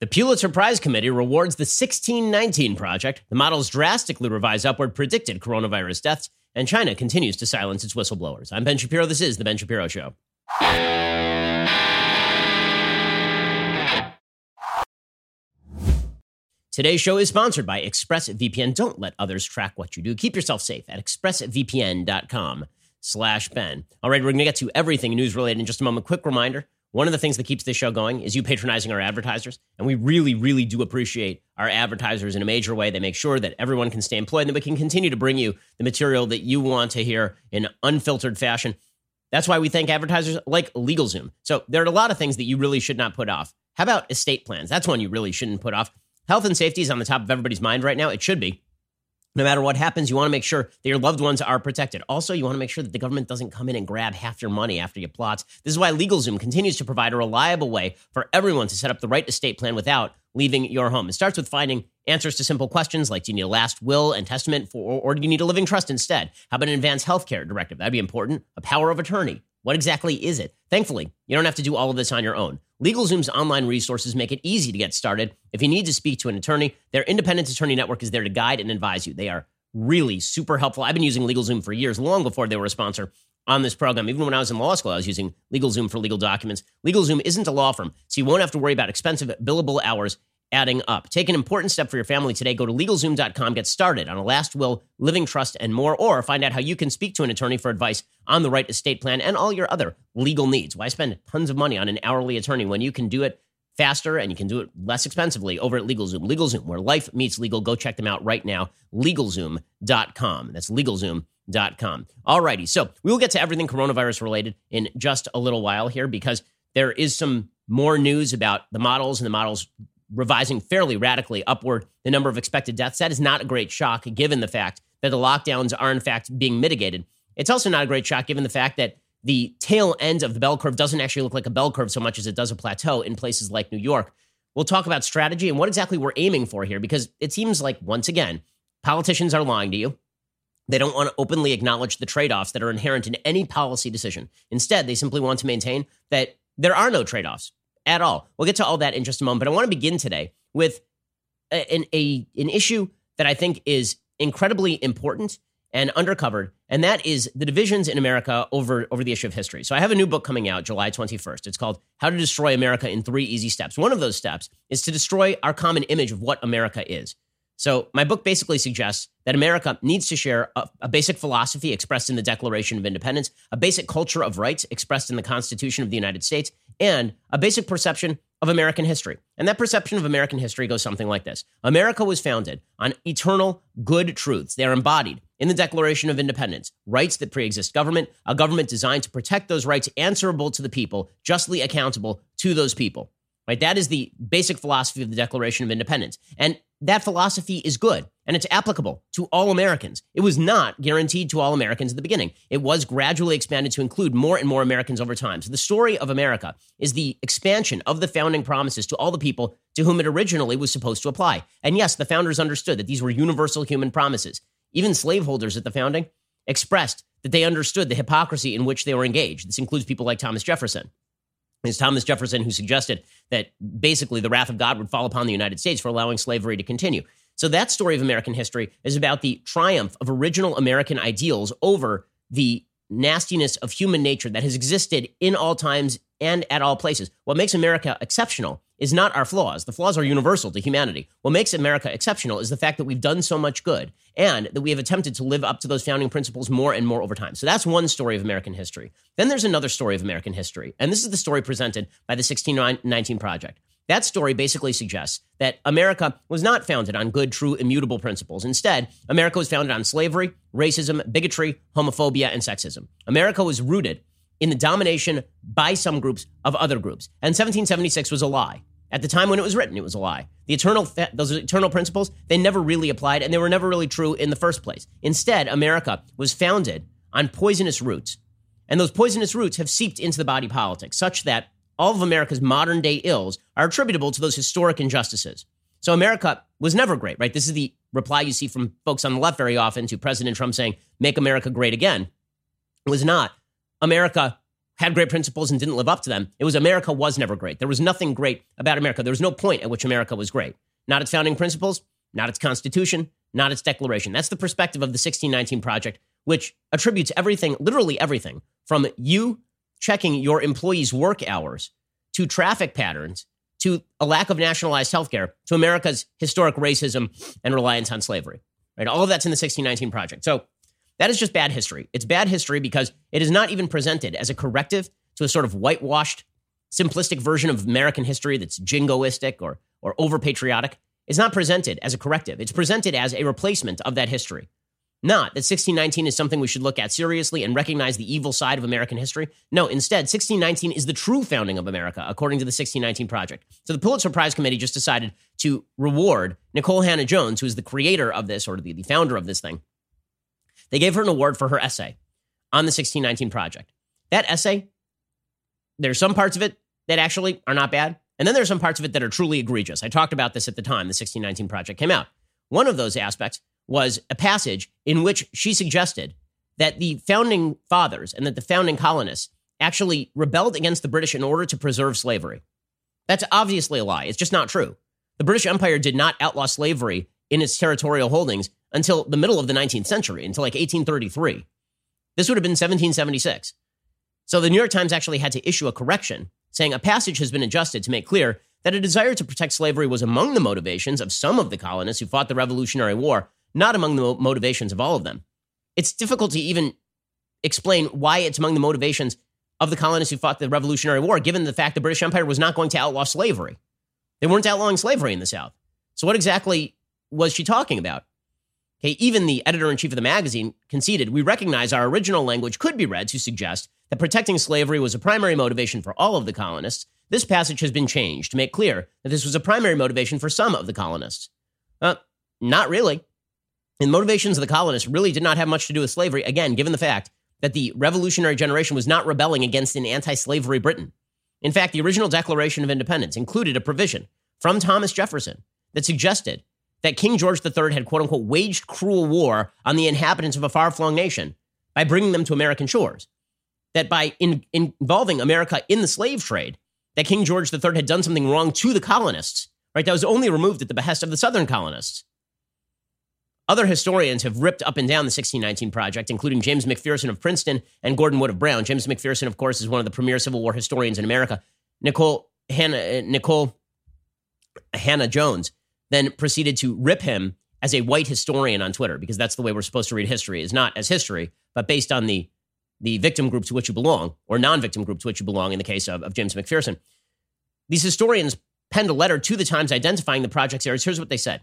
The Pulitzer Prize Committee rewards the 1619 Project. The models drastically revise upward predicted coronavirus deaths, and China continues to silence its whistleblowers. I'm Ben Shapiro. This is The Ben Shapiro Show. Today's show is sponsored by ExpressVPN. Don't let others track what you do. Keep yourself safe at expressvpn.com slash Ben. All right, we're going to get to everything news related in just a moment. Quick reminder one of the things that keeps this show going is you patronizing our advertisers. And we really, really do appreciate our advertisers in a major way. They make sure that everyone can stay employed and that we can continue to bring you the material that you want to hear in unfiltered fashion. That's why we thank advertisers like LegalZoom. So there are a lot of things that you really should not put off. How about estate plans? That's one you really shouldn't put off. Health and safety is on the top of everybody's mind right now. It should be no matter what happens, you want to make sure that your loved ones are protected. Also, you want to make sure that the government doesn't come in and grab half your money after you plot. This is why LegalZoom continues to provide a reliable way for everyone to set up the right estate plan without leaving your home. It starts with finding answers to simple questions like do you need a last will and testament for, or do you need a living trust instead? How about an advanced health care directive? That'd be important. A power of attorney. What exactly is it? Thankfully, you don't have to do all of this on your own. LegalZoom's online resources make it easy to get started. If you need to speak to an attorney, their independent attorney network is there to guide and advise you. They are really super helpful. I've been using LegalZoom for years, long before they were a sponsor on this program. Even when I was in law school, I was using LegalZoom for legal documents. LegalZoom isn't a law firm, so you won't have to worry about expensive billable hours adding up. Take an important step for your family today. Go to LegalZoom.com, get started on a last will, living trust, and more, or find out how you can speak to an attorney for advice on the right estate plan and all your other legal needs. Why spend tons of money on an hourly attorney when you can do it faster and you can do it less expensively over at LegalZoom. LegalZoom, where life meets legal. Go check them out right now. LegalZoom.com. That's LegalZoom.com. All righty. So we will get to everything coronavirus related in just a little while here because there is some more news about the models and the models revising fairly radically upward the number of expected deaths. That is not a great shock given the fact that the lockdowns are in fact being mitigated. It's also not a great shock given the fact that the tail end of the bell curve doesn't actually look like a bell curve so much as it does a plateau in places like New York. We'll talk about strategy and what exactly we're aiming for here because it seems like, once again, politicians are lying to you. They don't want to openly acknowledge the trade offs that are inherent in any policy decision. Instead, they simply want to maintain that there are no trade offs at all. We'll get to all that in just a moment, but I want to begin today with an, a, an issue that I think is incredibly important and undercovered, and that is the divisions in America over, over the issue of history. So I have a new book coming out July 21st. It's called How to Destroy America in Three Easy Steps. One of those steps is to destroy our common image of what America is. So my book basically suggests that America needs to share a, a, basic philosophy expressed in the Declaration of Independence, a basic culture of rights expressed in the Constitution of the United States, and a basic perception of American history. And that perception of American history goes something like this America was founded on eternal good truths. They are embodied in the Declaration of Independence rights that preexist government, a government designed to protect those rights, answerable to the people, justly accountable to those people. Right? That is the basic philosophy of the Declaration of Independence. And that philosophy is good and it's applicable to all Americans. It was not guaranteed to all Americans at the beginning. It was gradually expanded to include more and more Americans over time. So the story of America is the expansion of the founding promises to all the people to whom it originally was supposed to apply. And yes, the founders understood that these were universal human promises. Even slaveholders at the founding expressed that they understood the hypocrisy in which they were engaged. This includes people like Thomas Jefferson. It's Thomas Jefferson who suggested that basically the wrath of God would fall upon the United States for allowing slavery to continue. So that story of American history is about the triumph of original American ideals over the nastiness of human nature that has existed in all times and at all places. What makes America exceptional is not our flaws. The flaws are universal to humanity. What makes America exceptional is the fact that we've done so much good and that we have attempted to live up to those founding principles more and more over time. So that's one story of American history. Then there's another story of American history. And this is the story presented by the 1619 Project. That story basically suggests that America was not founded on good, true, immutable principles. Instead, America was founded on slavery, racism, bigotry, homophobia, and sexism. America was rooted in the domination by some groups of other groups. And 1776 was a lie. At the time when it was written, it was a lie. The eternal those eternal principles, they never really applied and they were never really true in the first place. Instead, America was founded on poisonous roots. And those poisonous roots have seeped into the body politic such that all of America's modern day ills are attributable to those historic injustices. So America was never great, right? This is the reply you see from folks on the left very often to President Trump saying, make America great again. It was not. America had great principles and didn't live up to them. It was America was never great. There was nothing great about America. There was no point at which America was great. Not its founding principles, not its constitution, not its declaration. That's the perspective of the 1619 Project, which attributes everything, literally everything, from you checking your employees' work hours to traffic patterns to a lack of nationalized healthcare to America's historic racism and reliance on slavery. Right? All of that's in the 1619 Project. So that is just bad history. It's bad history because it is not even presented as a corrective to a sort of whitewashed, simplistic version of American history that's jingoistic or, or over patriotic. It's not presented as a corrective. It's presented as a replacement of that history. Not that 1619 is something we should look at seriously and recognize the evil side of American history. No, instead, 1619 is the true founding of America, according to the 1619 Project. So the Pulitzer Prize Committee just decided to reward Nikole Hannah Jones, who is the creator of this or the, the founder of this thing, they gave her an award for her essay on the 1619 Project. That essay, there's some parts of it that actually are not bad. And then there's some parts of it that are truly egregious. I talked about this at the time the 1619 Project came out. One of those aspects was a passage in which she suggested that the founding fathers and that the founding colonists actually rebelled against the British in order to preserve slavery. That's obviously a lie. It's just not true. The British Empire did not outlaw slavery in its territorial holdings until the middle of the 19th century, until like 1833. This would have been 1776. So the New York Times actually had to issue a correction saying a passage has been adjusted to make clear that a desire to protect slavery was among the motivations of some of the colonists who fought the Revolutionary War, not among the motivations of all of them. It's difficult to even explain why it's among the motivations of the colonists who fought the Revolutionary War, given the fact the British Empire was not going to outlaw slavery. They weren't outlawing slavery in the South. So, what exactly was she talking about? Okay, even the editor in chief of the magazine conceded we recognize our original language could be read to suggest that protecting slavery was a primary motivation for all of the colonists. This passage has been changed to make clear that this was a primary motivation for some of the colonists. Uh, not really. And motivations of the colonists really did not have much to do with slavery, again, given the fact that the revolutionary generation was not rebelling against an anti slavery Britain. In fact, the original Declaration of Independence included a provision from Thomas Jefferson that suggested that King George III had, quote unquote, waged cruel war on the inhabitants of a far flung nation by bringing them to American shores. That by in, involving America in the slave trade, that King George III had done something wrong to the colonists, right? That was only removed at the behest of the Southern colonists. Other historians have ripped up and down the 1619 Project, including James McPherson of Princeton and Gordon Wood of Brown. James McPherson, of course, is one of the premier Civil War historians in America. Nikole Hannah, uh, Nikole Hannah Jones then proceeded to rip him as a white historian on Twitter because that's the way we're supposed to read history is not as history, but based on the the victim group to which you belong or non-victim group to which you belong in the case of, of James McPherson. These historians penned a letter to the Times identifying the project's errors. Here's what they said.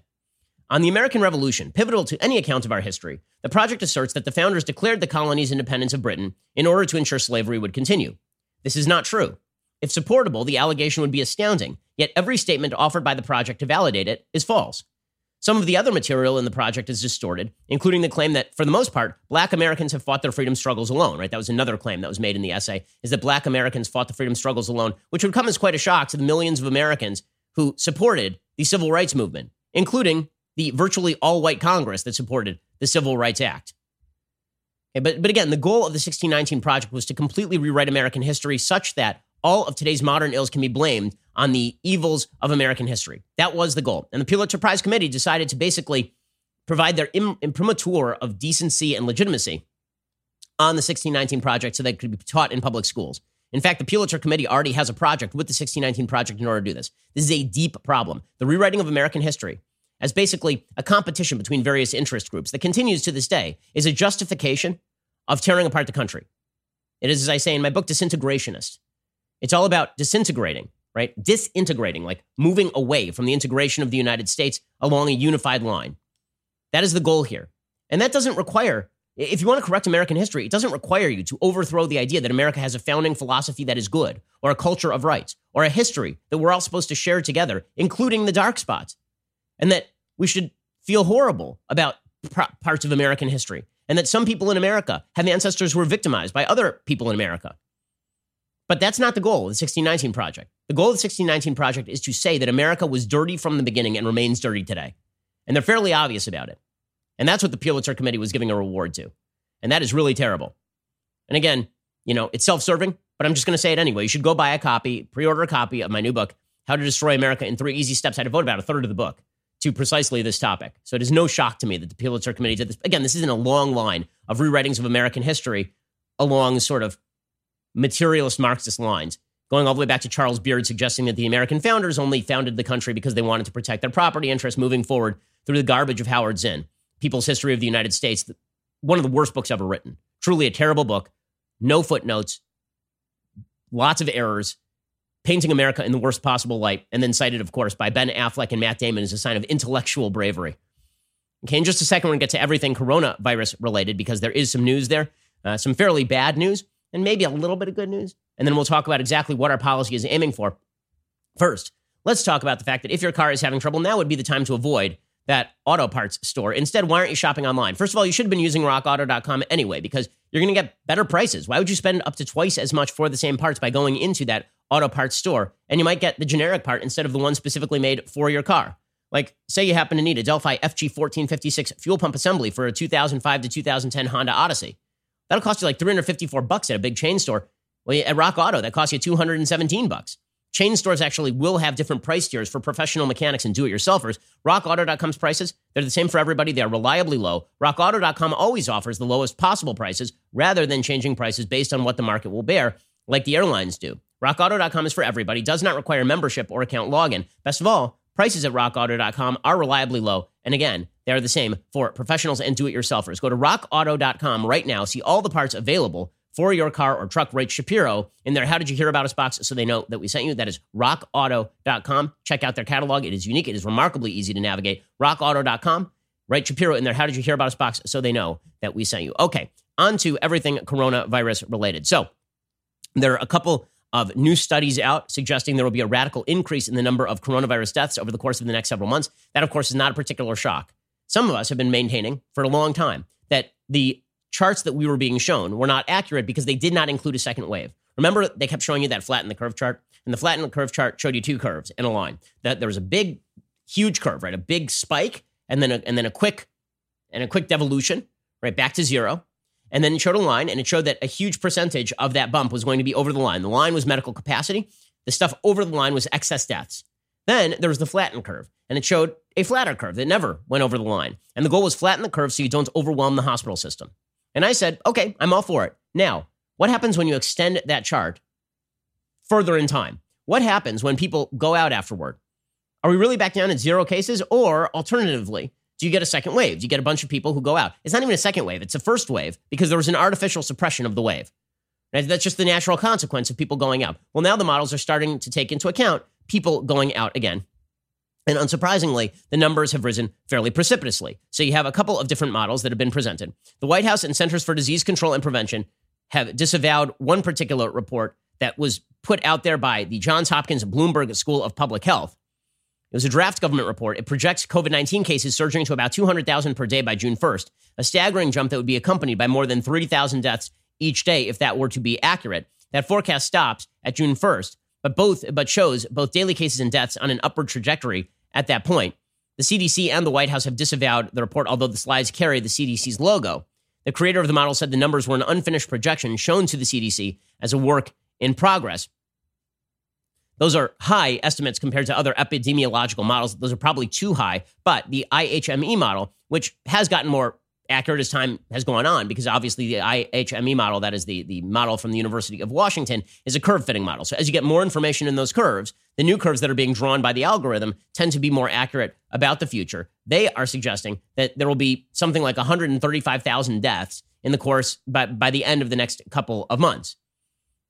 On the American Revolution, pivotal to any account of our history, the project asserts that the founders declared the colonies independence of Britain in order to ensure slavery would continue. This is not true. If supportable, the allegation would be astounding, yet every statement offered by the project to validate it is false. Some of the other material in the project is distorted, including the claim that, for the most part, black Americans have fought their freedom struggles alone, right? That was another claim that was made in the essay, is that black Americans fought the freedom struggles alone, which would come as quite a shock to the millions of Americans who supported the civil rights movement, including the virtually all white Congress that supported the Civil Rights Act. Okay, but, but again, the goal of the 1619 Project was to completely rewrite American history such that all of today's modern ills can be blamed on the evils of American history. That was the goal. And the Pulitzer Prize Committee decided to basically provide their imprimatur of decency and legitimacy on the 1619 Project so that it could be taught in public schools. In fact, the Pulitzer Committee already has a project with the 1619 Project in order to do this. This is a deep problem. The rewriting of American history as basically a competition between various interest groups that continues to this day is a justification of tearing apart the country. It is, as I say in my book, Disintegrationist. It's all about disintegrating, right? Disintegrating, like moving away from the integration of the United States along a unified line. That is the goal here. And that doesn't require, if you want to correct American history, it doesn't require you to overthrow the idea that America has a founding philosophy that is good, or a culture of rights, or a history that we're all supposed to share together, including the dark spots. And that we should feel horrible about parts of American history. And that some people in America have ancestors who were victimized by other people in America. But that's not the goal of the 1619 Project. The goal of the 1619 Project is to say that America was dirty from the beginning and remains dirty today. And they're fairly obvious about it. And that's what the Pulitzer Committee was giving a reward to. And that is really terrible. And again, you know, it's self serving. but I'm just going to say it anyway. You should go buy a copy, pre order a copy of my new book, How to Destroy America in Three Easy Steps. I devote about a third of the book to precisely this topic. So it is no shock to me that the Pulitzer Committee did this. Again, this isn't a long line of rewritings of American history along sort of materialist Marxist lines, going all the way back to Charles Beard suggesting that the American founders only founded the country because they wanted to protect their property interests moving forward through the garbage of Howard Zinn, People's History of the United States, one of the worst books ever written. Truly a terrible book, no footnotes, lots of errors, painting America in the worst possible light, and then cited, of course, by Ben Affleck and Matt Damon as a sign of intellectual bravery. Okay, in just a second, we're going to get to everything coronavirus related because there is some news there, uh, some fairly bad news, and maybe a little bit of good news. And then we'll talk about exactly what our policy is aiming for. First, let's talk about the fact that if your car is having trouble, now would be the time to avoid that auto parts store. Instead, why aren't you shopping online? First of all, you should have been using rockauto.com anyway because you're going to get better prices. Why would you spend up to twice as much for the same parts by going into that auto parts store? And you might get the generic part instead of the one specifically made for your car. Like, say you happen to need a Delphi FG1456 fuel pump assembly for a 2005 to 2010 Honda Odyssey. That'll cost you like 354 bucks at a big chain store. Well, at Rock Auto, that costs you 217 bucks. Chain stores actually will have different price tiers for professional mechanics and do-it-yourselfers. RockAuto.com's prices, they're the same for everybody. They are reliably low. RockAuto.com always offers the lowest possible prices rather than changing prices based on what the market will bear, like the airlines do. RockAuto.com is for everybody, does not require membership or account login. Best of all, prices at RockAuto.com are reliably low. And again, they are the same for professionals and do-it-yourselfers. Go to RockAuto.com right now, see all the parts available for your car or truck, write Shapiro in there. How did you hear about us box so they know that we sent you? That is rockauto.com. Check out their catalog. It is unique. It is remarkably easy to navigate. Rockauto.com. Write Shapiro in there. How did you hear about us box so they know that we sent you? Okay, on to everything coronavirus related. So there are a couple of new studies out suggesting there will be a radical increase in the number of coronavirus deaths over the course of the next several months. That, of course, is not a particular shock. Some of us have been maintaining for a long time that the charts that we were being shown were not accurate because they did not include a second wave. Remember, they kept showing you that flatten the curve chart, and the flatten the curve chart showed you two curves in a line. That there was a big, huge curve, right? A big spike, and then a, and then a quick and a quick devolution, right back to zero. And then it showed a line, and it showed that a huge percentage of that bump was going to be over the line. The line was medical capacity. The stuff over the line was excess deaths. Then there was the flattened curve, and it showed a flatter curve that never went over the line. And the goal was flatten the curve so you don't overwhelm the hospital system. And I said, okay, I'm all for it. Now, what happens when you extend that chart further in time? What happens when people go out afterward? Are we really back down at zero cases? Or alternatively, do you get a second wave? Do you get a bunch of people who go out? It's not even a second wave, it's a first wave because there was an artificial suppression of the wave. That's just the natural consequence of people going out. Well, now the models are starting to take into account people going out again. And unsurprisingly, the numbers have risen fairly precipitously. So you have a couple of different models that have been presented. The White House and Centers for Disease Control and Prevention have disavowed one particular report that was put out there by the Johns Hopkins Bloomberg School of Public Health. It was a draft government report. It projects COVID 19 cases surging to about 200,000 per day by June 1st, a staggering jump that would be accompanied by more than 30,000 deaths each day if that were to be accurate. That forecast stops at June 1st, but both but shows both daily cases and deaths on an upward trajectory at that point. The CDC and the White House have disavowed the report, although the slides carry the CDC's logo. The creator of the model said the numbers were an unfinished projection shown to the CDC as a work in progress. Those are high estimates compared to other epidemiological models. Those are probably too high. But the IHME model, which has gotten more accurate as time has gone on because obviously the IHME model, that is the, the model from the University of Washington, is a curve fitting model. So as you get more information in those curves, the new curves that are being drawn by the algorithm tend to be more accurate about the future. They are suggesting that there will be something like 135,000 deaths in the course by, by the end of the next couple of months.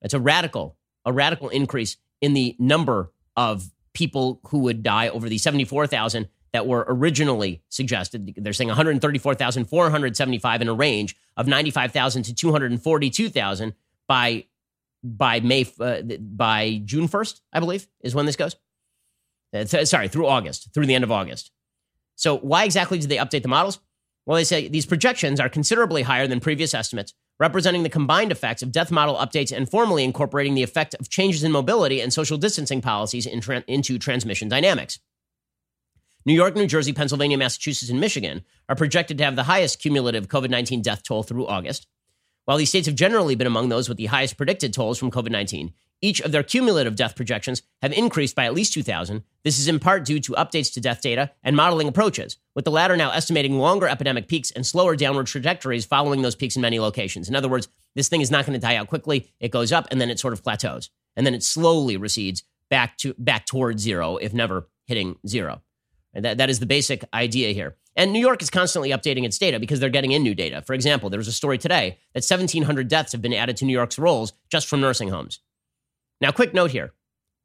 It's a radical, a radical increase in the number of people who would die over the 74,000 that were originally suggested. They're saying 134,475 in a range of 95,000 to 242,000 by by May uh, by June 1st, I believe, is when this goes. Uh, sorry, through August, through the end of August. So why exactly did they update the models? Well, they say these projections are considerably higher than previous estimates, representing the combined effects of death model updates and formally incorporating the effect of changes in mobility and social distancing policies in tra- into transmission dynamics. New York, New Jersey, Pennsylvania, Massachusetts, and Michigan are projected to have the highest cumulative COVID 19 death toll through August, While these states have generally been among those with the highest predicted tolls from COVID 19, each of their cumulative death projections have increased by at least 2,000. This is in part due to updates to death data and modeling approaches, with the latter now estimating longer epidemic peaks and slower downward trajectories following those peaks in many locations. In other words, this thing is not going to die out quickly. It goes up and then it sort of plateaus, and then it slowly recedes back to back towards zero, if never hitting zero. That, that is the basic idea here. And New York is constantly updating its data because they're getting in new data. For example, there was a story today that 1,700 deaths have been added to New York's rolls just from nursing homes. Now, quick note here.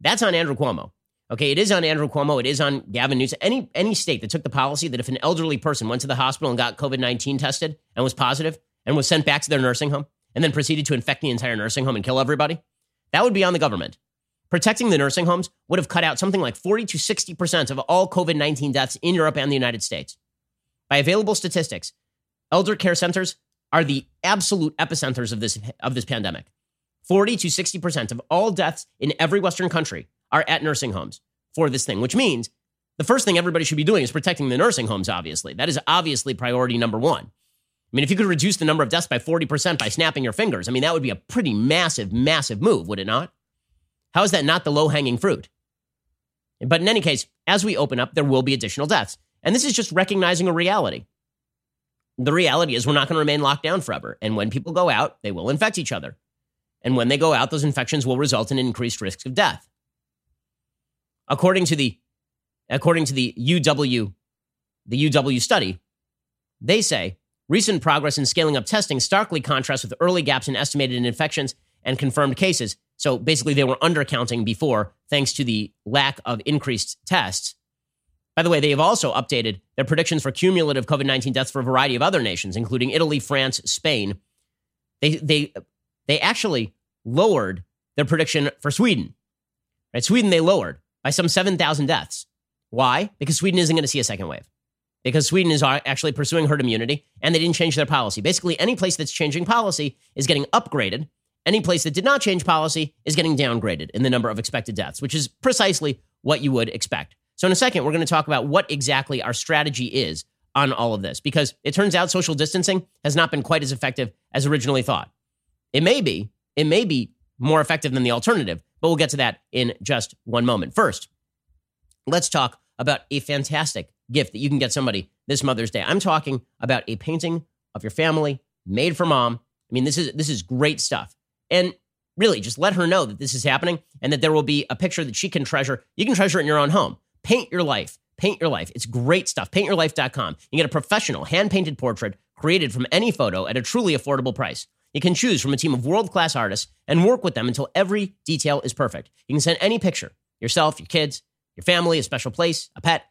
That's on Andrew Cuomo. Okay, it is on Andrew Cuomo. It is on Gavin Newsom. Any any state that took the policy that if an elderly person went to the hospital and got COVID nineteen tested and was positive and was sent back to their nursing home and then proceeded to infect the entire nursing home and kill everybody, that would be on the government. Protecting the nursing homes would have cut out something like 40 to 60% of all COVID 19 deaths in Europe and the United States. By available statistics, elder care centers are the absolute epicenters of this, of this pandemic. 40 to 60% of all deaths in every Western country are at nursing homes for this thing, which means the first thing everybody should be doing is protecting the nursing homes, obviously. That is obviously priority number one. I mean, if you could reduce the number of deaths by 40% by snapping your fingers, I mean, that would be a pretty massive, massive move, would it not? How is that not the low hanging fruit? But in any case, as we open up, there will be additional deaths. And this is just recognizing a reality. The reality is we're not going to remain locked down forever. And when people go out, they will infect each other. And when they go out, those infections will result in increased risks of death. According to the according to the UW the UW study, they say recent progress in scaling up testing starkly contrasts with early gaps in estimated infections and confirmed cases. So basically they were undercounting before thanks to the lack of increased tests. By the way, they have also updated their predictions for cumulative COVID-19 deaths for a variety of other nations including Italy, France, Spain. They they they actually lowered their prediction for Sweden. Right? Sweden, they lowered by some 7,000 deaths. Why? Because Sweden isn't going to see a second wave. Because Sweden is actually pursuing herd immunity and they didn't change their policy. Basically, any place that's changing policy is getting upgraded. Any place that did not change policy is getting downgraded in the number of expected deaths, which is precisely what you would expect. So, in a second, we're going to talk about what exactly our strategy is on all of this because it turns out social distancing has not been quite as effective as originally thought. It may be, it may be more effective than the alternative, but we'll get to that in just one moment. First, let's talk about a fantastic gift that you can get somebody this Mother's Day. I'm talking about a painting of your family made for mom. I mean, this is this is great stuff. And really, just let her know that this is happening and that there will be a picture that she can treasure. You can treasure it in your own home. Paint your life. Paint your life. It's great stuff. Paintyourlife.com. You get a professional hand painted portrait created from any photo at a truly affordable price. You can choose from a team of world class artists and work with them until every detail is perfect. You can send any picture yourself, your kids, your family, a special place, a pet,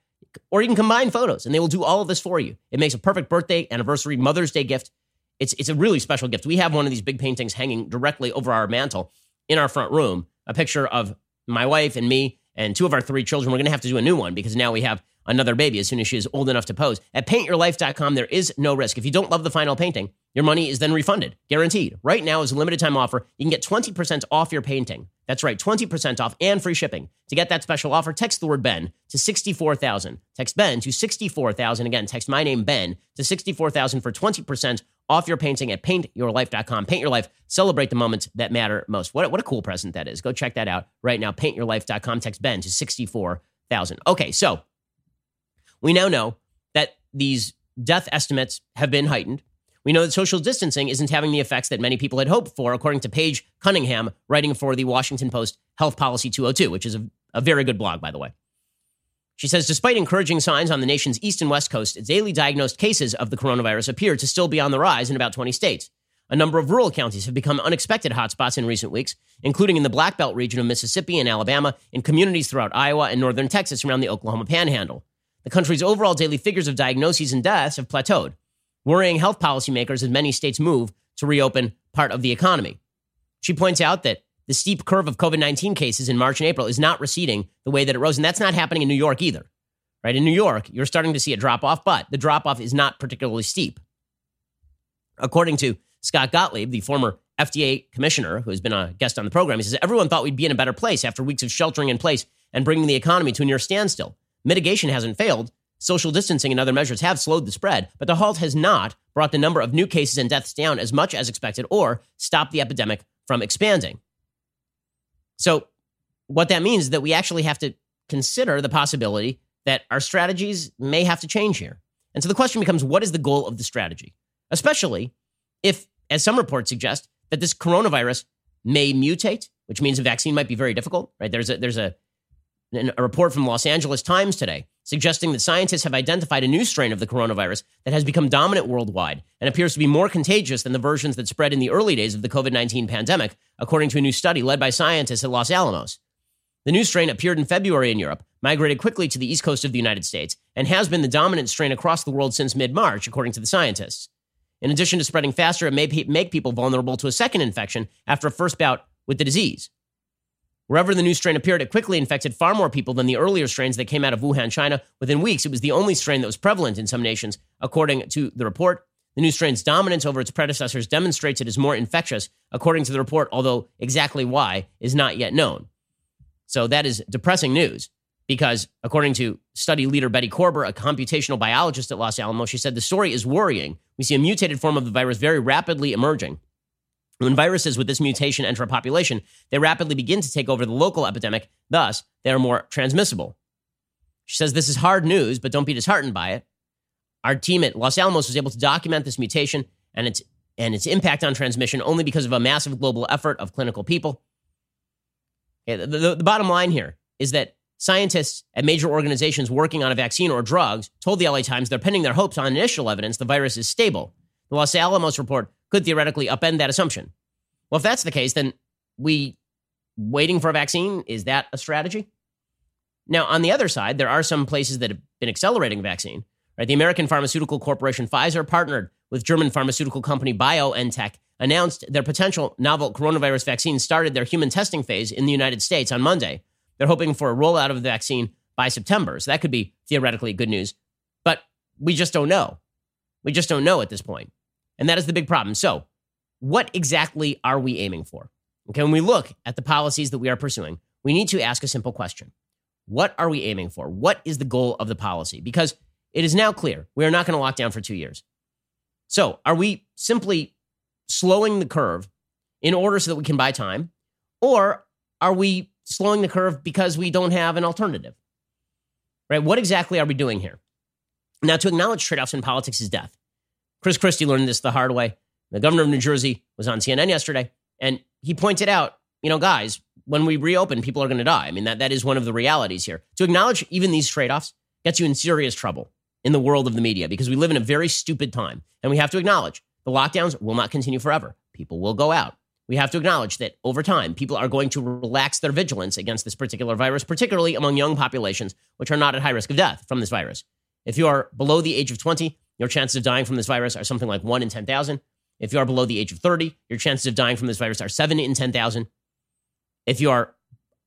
or you can combine photos and they will do all of this for you. It makes a perfect birthday, anniversary, Mother's Day gift. It's, it's a really special gift. We have one of these big paintings hanging directly over our mantle in our front room, a picture of my wife and me and two of our three children. We're going to have to do a new one because now we have another baby as soon as she is old enough to pose. At paintyourlife.com, there is no risk. If you don't love the final painting, your money is then refunded, guaranteed. Right now is a limited time offer. You can get 20% off your painting. That's right, 20% off and free shipping. To get that special offer, text the word Ben to 64,000. Text Ben to 64,000. Again, text my name Ben to 64,000 for 20% off your painting at paintyourlife.com. Paint your life. Celebrate the moments that matter most. What, what a cool present that is. Go check that out right now. Paintyourlife.com. Text Ben to 64,000. Okay, so we now know that these death estimates have been heightened. We know that social distancing isn't having the effects that many people had hoped for, according to Paige Cunningham, writing for the Washington Post Health Policy 202, which is a, a very good blog, by the way. She says, despite encouraging signs on the nation's east and west coast, daily diagnosed cases of the coronavirus appear to still be on the rise in about 20 states. A number of rural counties have become unexpected hotspots in recent weeks, including in the Black Belt region of Mississippi and Alabama, in communities throughout Iowa and northern Texas around the Oklahoma panhandle. The country's overall daily figures of diagnoses and deaths have plateaued, worrying health policymakers as many states move to reopen part of the economy. She points out that the steep curve of COVID 19 cases in March and April is not receding the way that it rose. And that's not happening in New York either. Right? In New York, you're starting to see a drop off, but the drop off is not particularly steep. According to Scott Gottlieb, the former FDA commissioner who has been a guest on the program, he says everyone thought we'd be in a better place after weeks of sheltering in place and bringing the economy to a near standstill. Mitigation hasn't failed. Social distancing and other measures have slowed the spread, but the halt has not brought the number of new cases and deaths down as much as expected or stopped the epidemic from expanding. So, what that means is that we actually have to consider the possibility that our strategies may have to change here. And so the question becomes what is the goal of the strategy? Especially if, as some reports suggest, that this coronavirus may mutate, which means a vaccine might be very difficult, right? There's a, there's a, a report from Los Angeles Times today suggesting that scientists have identified a new strain of the coronavirus that has become dominant worldwide and appears to be more contagious than the versions that spread in the early days of the COVID 19 pandemic, according to a new study led by scientists at Los Alamos. The new strain appeared in February in Europe, migrated quickly to the east coast of the United States, and has been the dominant strain across the world since mid March, according to the scientists. In addition to spreading faster, it may make people vulnerable to a second infection after a first bout with the disease. Wherever the new strain appeared, it quickly infected far more people than the earlier strains that came out of Wuhan, China. Within weeks, it was the only strain that was prevalent in some nations, according to the report. The new strain's dominance over its predecessors demonstrates it is more infectious, according to the report, although exactly why is not yet known. So that is depressing news because, according to study leader Bette Korber, a computational biologist at Los Alamos, she said the story is worrying. We see a mutated form of the virus very rapidly emerging. When viruses with this mutation enter a population, they rapidly begin to take over the local epidemic. Thus, they are more transmissible. She says this is hard news, but don't be disheartened by it. Our team at Los Alamos was able to document this mutation and its and its impact on transmission only because of a massive global effort of clinical people. The, the, the bottom line here is that scientists at major organizations working on a vaccine or drugs told the LA Times they're pinning their hopes on initial evidence the virus is stable. The Los Alamos report could theoretically upend that assumption. Well, if that's the case, then we waiting for a vaccine is that a strategy? Now, on the other side, there are some places that have been accelerating vaccine. Right, the American pharmaceutical corporation Pfizer partnered with German pharmaceutical company BioNTech, announced their potential novel coronavirus vaccine started their human testing phase in the United States on Monday. They're hoping for a rollout of the vaccine by September, so that could be theoretically good news. But we just don't know. We just don't know at this point. And that is the big problem. So, what exactly are we aiming for? Okay, when we look at the policies that we are pursuing, we need to ask a simple question What are we aiming for? What is the goal of the policy? Because it is now clear we are not going to lock down for two years. So, are we simply slowing the curve in order so that we can buy time? Or are we slowing the curve because we don't have an alternative? Right? What exactly are we doing here? Now, to acknowledge trade offs in politics is death. Chris Christie learned this the hard way. The governor of New Jersey was on CNN yesterday, and he pointed out, you know, guys, when we reopen, people are going to die. I mean, that, that is one of the realities here. To acknowledge even these trade offs gets you in serious trouble in the world of the media because we live in a very stupid time. And we have to acknowledge the lockdowns will not continue forever. People will go out. We have to acknowledge that over time, people are going to relax their vigilance against this particular virus, particularly among young populations, which are not at high risk of death from this virus. If you are below the age of 20, your chances of dying from this virus are something like 1 in 10,000. If you are below the age of 30, your chances of dying from this virus are 7 in 10,000. If you are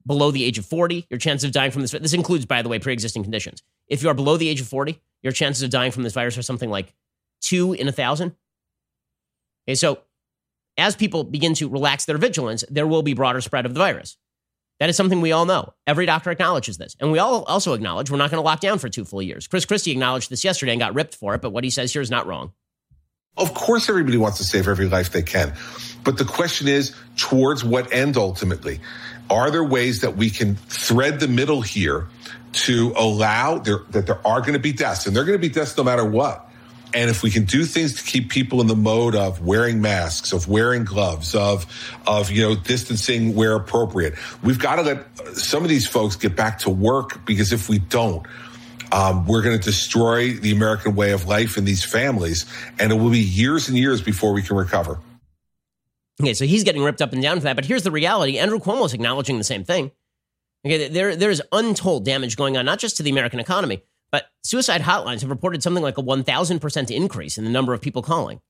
below the age of 40, your chances of dying from this this includes by the way pre-existing conditions. If you are below the age of 40, your chances of dying from this virus are something like 2 in a 1000. Okay, so as people begin to relax their vigilance, there will be broader spread of the virus. That is something we all know. Every doctor acknowledges this. And we all also acknowledge we're not going to lock down for two full years. Chris Christie acknowledged this yesterday and got ripped for it, but what he says here is not wrong. Of course, everybody wants to save every life they can. But the question is, towards what end ultimately? Are there ways that we can thread the middle here to allow there, that there are going to be deaths? And they're going to be deaths no matter what. And if we can do things to keep people in the mode of wearing masks, of wearing gloves, of, of, you know, distancing where appropriate, we've got to let some of these folks get back to work because if we don't, um, we're going to destroy the American way of life in these families. And it will be years and years before we can recover. Okay, so he's getting ripped up and down for that. But here's the reality Andrew Cuomo is acknowledging the same thing. Okay, there, there's untold damage going on, not just to the American economy, but suicide hotlines have reported something like a 1,000% increase in the number of people calling.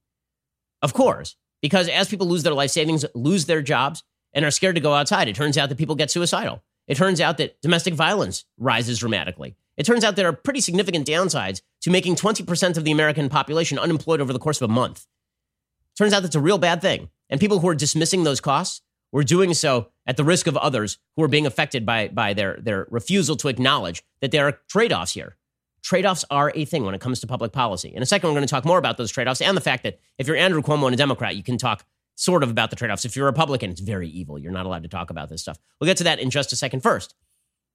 Of course, because as people lose their life savings, lose their jobs, and are scared to go outside, it turns out that people get suicidal. It turns out that domestic violence rises dramatically. It turns out there are pretty significant downsides to making 20% of the American population unemployed over the course of a month. Turns out that's a real bad thing. And people who are dismissing those costs were doing so at the risk of others who are being affected by, by their, their refusal to acknowledge that there are trade offs here trade offs are a thing when it comes to public policy. In a second, we're going to talk more about those trade offs and the fact that if you're Andrew Cuomo and a Democrat, you can talk sort of about the trade offs. If you're a Republican, it's very evil. You're not allowed to talk about this stuff. We'll get to that in just a second. First,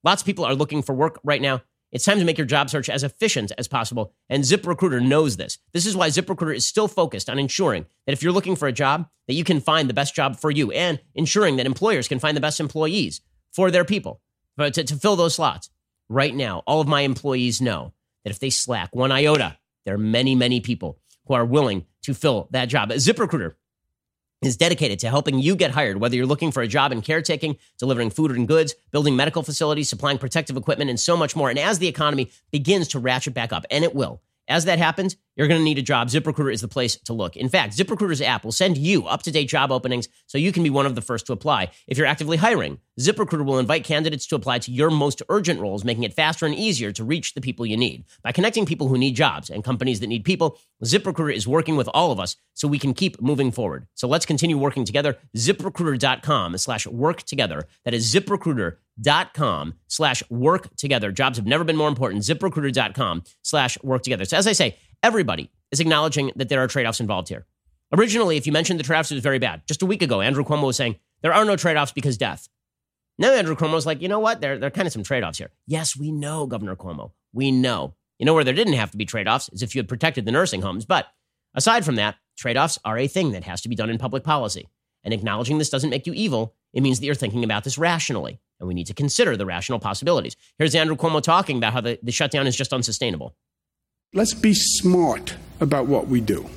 lots of people are looking for work right now. It's time to make your job search as efficient as possible, and ZipRecruiter knows this. This is why ZipRecruiter is still focused on ensuring that if you're looking for a job, that you can find the best job for you, and ensuring that employers can find the best employees for their people uh, to, to fill those slots. Right now, all of my employees know that if they slack one iota, there are many, many people who are willing to fill that job. A ZipRecruiter is dedicated to helping you get hired, whether you're looking for a job in caretaking, delivering food and goods, building medical facilities, supplying protective equipment, and so much more. And as the economy begins to ratchet back up, and it will, as that happens, you're going to need a job. ZipRecruiter is the place to look. In fact, ZipRecruiter's app will send you up to date job openings so you can be one of the first to apply. If you're actively hiring, ZipRecruiter will invite candidates to apply to your most urgent roles, making it faster and easier to reach the people you need. By connecting people who need jobs and companies that need people, ZipRecruiter is working with all of us so we can keep moving forward. So let's continue working together. ZipRecruiter.com slash work together. That is ziprecruiter.com slash work together. Jobs have never been more important. ZipRecruiter.com slash work together. So as I say, everybody is acknowledging that there are trade-offs involved here. Originally, if you mentioned the trade-offs, it was very bad. Just a week ago, Andrew Cuomo was saying there are no trade-offs because death. Now Andrew Cuomo's like, you know what? There, there are kind of some trade-offs here. Yes, we know, Governor Cuomo. We know. You know where there didn't have to be trade-offs is if you had protected the nursing homes. But aside from that, trade-offs are a thing that has to be done in public policy. And acknowledging this doesn't make you evil. It means that you're thinking about this rationally and we need to consider the rational possibilities. Here's Andrew Cuomo talking about how the, the shutdown is just unsustainable. Let's be smart about what we do.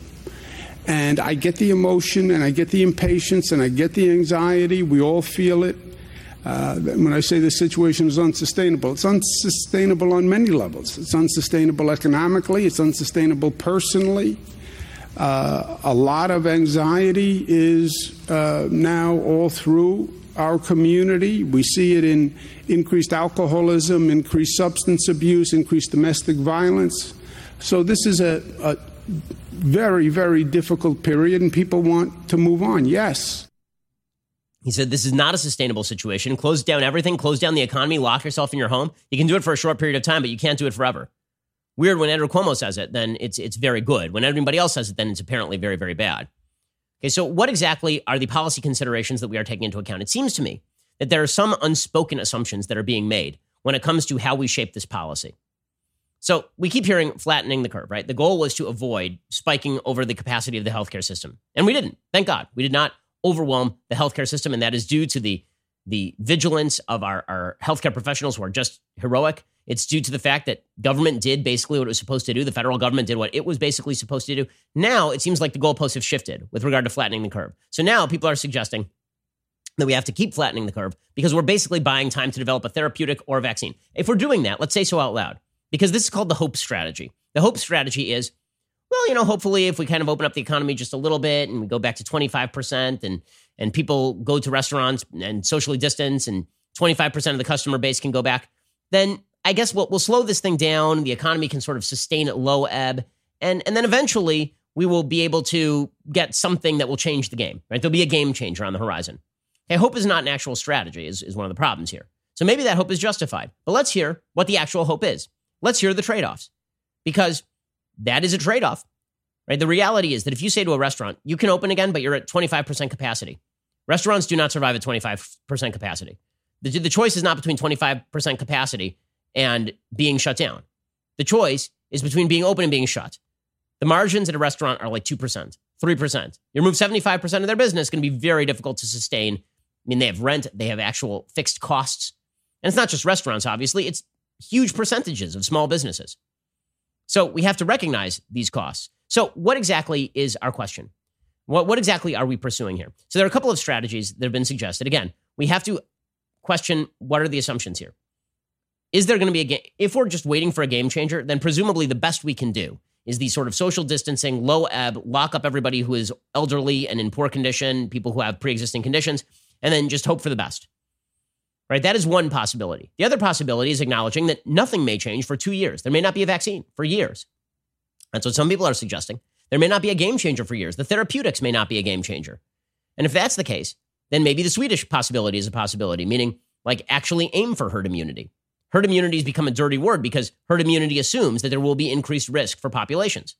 And I get the emotion and I get the impatience and I get the anxiety. We all feel it. Uh, when I say the situation is unsustainable, it's unsustainable on many levels. It's unsustainable economically, it's unsustainable personally. Uh, a lot of anxiety is uh, now all through our community. We see it in increased alcoholism, increased substance abuse, increased domestic violence. So this is a, a very, very difficult period, and people want to move on. Yes. He said, This is not a sustainable situation. Close down everything, close down the economy, lock yourself in your home. You can do it for a short period of time, but you can't do it forever. Weird when Andrew Cuomo says it, then it's, it's very good. When everybody else says it, then it's apparently very, very bad. Okay, so what exactly are the policy considerations that we are taking into account? It seems to me that there are some unspoken assumptions that are being made when it comes to how we shape this policy. So we keep hearing flattening the curve, right? The goal was to avoid spiking over the capacity of the healthcare system. And we didn't. Thank God. We did not overwhelm the healthcare system. And that is due to the, the vigilance of our, our healthcare professionals who are just heroic it's due to the fact that government did basically what it was supposed to do. The federal government did what it was basically supposed to do. Now it seems like the goalposts have shifted with regard to flattening the curve. So now people are suggesting that we have to keep flattening the curve because we're basically buying time to develop a therapeutic or a vaccine. If we're doing that, let's say so out loud, because this is called the hope strategy. The hope strategy is, well, you know, hopefully if we kind of open up the economy just a little bit and we go back to 25% and and people go to restaurants and socially distance and 25% of the customer base can go back, then I guess we'll, we'll slow this thing down. The economy can sort of sustain at low ebb. And, and then eventually we will be able to get something that will change the game, right? There'll be a game changer on the horizon. Okay, hope is not an actual strategy, is, is one of the problems here. So maybe that hope is justified. But let's hear what the actual hope is. Let's hear the trade offs because that is a trade off, right? The reality is that if you say to a restaurant, you can open again, but you're at 25% capacity, restaurants do not survive at 25% capacity. The, the choice is not between 25% capacity and being shut down. The choice is between being open and being shut. The margins at a restaurant are like 2%, 3%. You remove 75% of their business, it's going to be very difficult to sustain. I mean, they have rent, they have actual fixed costs. And it's not just restaurants, obviously, it's huge percentages of small businesses. So we have to recognize these costs. So, what exactly is our question? What, what exactly are we pursuing here? So, there are a couple of strategies that have been suggested. Again, we have to question what are the assumptions here? Is there going to be a game? If we're just waiting for a game changer, then presumably the best we can do is the sort of social distancing, low ebb, lock up everybody who is elderly and in poor condition, people who have pre existing conditions, and then just hope for the best. Right? That is one possibility. The other possibility is acknowledging that nothing may change for two years. There may not be a vaccine for years. That's what some people are suggesting. There may not be a game changer for years. The therapeutics may not be a game changer. And if that's the case, then maybe the Swedish possibility is a possibility, meaning like actually aim for herd immunity herd immunity has become a dirty word because herd immunity assumes that there will be increased risk for populations.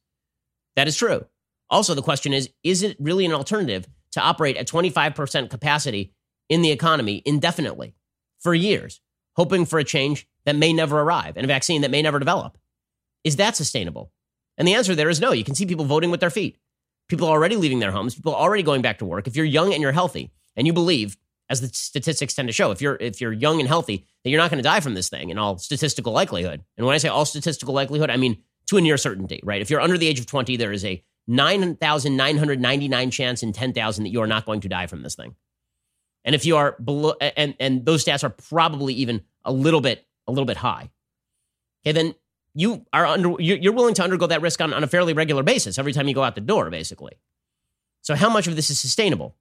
That is true. Also, the question is is it really an alternative to operate at 25% capacity in the economy indefinitely for years, hoping for a change that may never arrive and a vaccine that may never develop? Is that sustainable? And the answer there is no. You can see people voting with their feet. People already leaving their homes, people already going back to work. If you're young and you're healthy and you believe, as the statistics tend to show, if you're if you're young and healthy, that you're not going to die from this thing in all statistical likelihood. And when I say all statistical likelihood, I mean to a near certainty, right? If you're under the age of 20, there is a 9,999 chance in 10,000 that you are not going to die from this thing. And if you are below, and, and those stats are probably even a little bit, a little bit high. Okay, then you are under, you're willing to undergo that risk on, on a fairly regular basis every time you go out the door, basically. So how much of this is sustainable?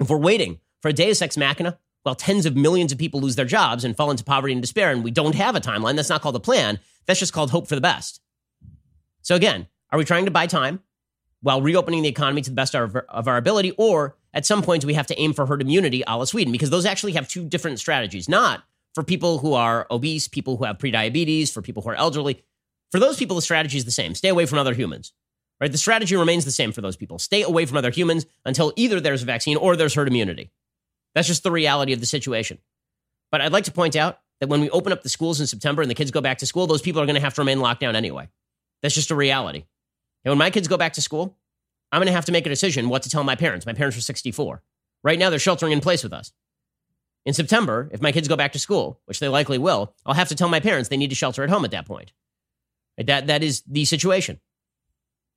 If we're waiting for a deus ex machina, while tens of millions of people lose their jobs and fall into poverty and despair, and we don't have a timeline, that's not called a plan. That's just called hope for the best. So again, are we trying to buy time while reopening the economy to the best of our, of our ability? Or at some point, we have to aim for herd immunity a la Sweden? Because those actually have two different strategies, not for people who are obese, people who have prediabetes, for people who are elderly. For those people, the strategy is the same stay away from other humans. Right? The strategy remains the same for those people. Stay away from other humans until either there's a vaccine or there's herd immunity. That's just the reality of the situation. But I'd like to point out that when we open up the schools in September and the kids go back to school, those people are going to have to remain locked down anyway. That's just a reality. And when my kids go back to school, I'm going to have to make a decision what to tell my parents. My parents are 64. Right now, they're sheltering in place with us. In September, if my kids go back to school, which they likely will, I'll have to tell my parents they need to shelter at home at that point. That, that is the situation.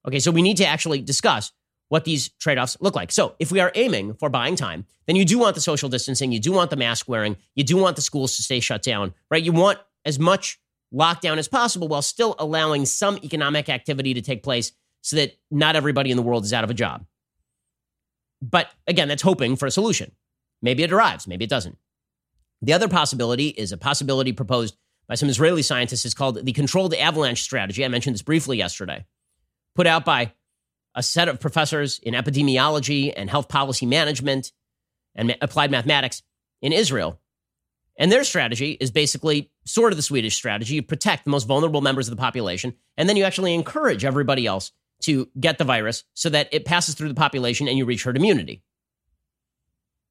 Okay, so we need to actually discuss what these trade offs look like. So, if we are aiming for buying time, then you do want the social distancing, you do want the mask wearing, you do want the schools to stay shut down, right? You want as much lockdown as possible while still allowing some economic activity to take place so that not everybody in the world is out of a job. But again, that's hoping for a solution. Maybe it arrives, maybe it doesn't. The other possibility is a possibility proposed by some Israeli scientists. It's called the controlled avalanche strategy. I mentioned this briefly yesterday, put out by a set of professors in epidemiology and health policy management and applied mathematics in Israel. And their strategy is basically sort of the Swedish strategy. You protect the most vulnerable members of the population, and then you actually encourage everybody else to get the virus so that it passes through the population and you reach herd immunity.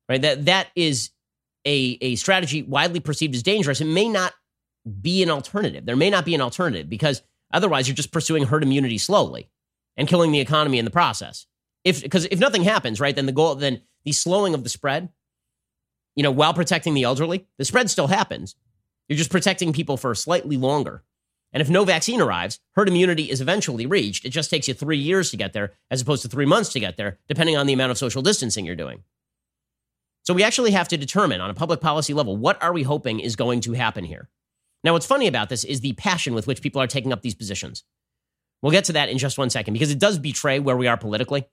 Right? That that is a, a strategy widely perceived as dangerous. It may not be an alternative. There may not be an alternative because otherwise you're just pursuing herd immunity slowly and killing the economy in the process. If because if nothing happens, right, then the goal then the slowing of the spread, you know, while protecting the elderly, the spread still happens. You're just protecting people for slightly longer. And if no vaccine arrives, herd immunity is eventually reached. It just takes you three years to get there, as opposed to three months to get there, depending on the amount of social distancing you're doing. So we actually have to determine on a public policy level what are we hoping is going to happen here. Now, what's funny about this is the passion with which people are taking up these positions. We'll get to that in just one second because it does betray where we are politically,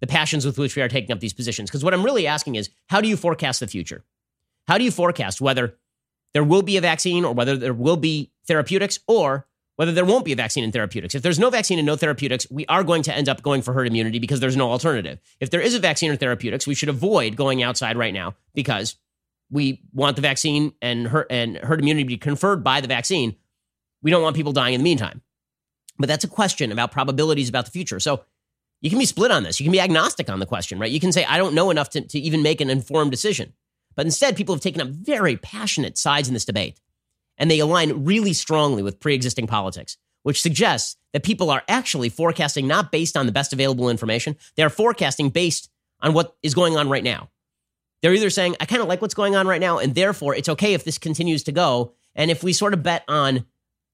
the passions with which we are taking up these positions. Because what I'm really asking is how do you forecast the future? How do you forecast whether there will be a vaccine or whether there will be therapeutics or whether there won't be a vaccine and therapeutics. If there's no vaccine and no therapeutics, we are going to end up going for herd immunity because there's no alternative. If there is a vaccine or therapeutics, we should avoid going outside right now because we want the vaccine and herd, and herd immunity to be conferred by the vaccine. We don't want people dying in the meantime. But that's a question about probabilities about the future. So you can be split on this. You can be agnostic on the question, right? You can say, I don't know enough to, to even make an informed decision. But instead, people have taken up very passionate sides in this debate, and they align really strongly with pre existing politics, which suggests that people are actually forecasting not based on the best available information, they are forecasting based on what is going on right now. They're either saying, I kind of like what's going on right now, and therefore it's okay if this continues to go. And if we sort of bet on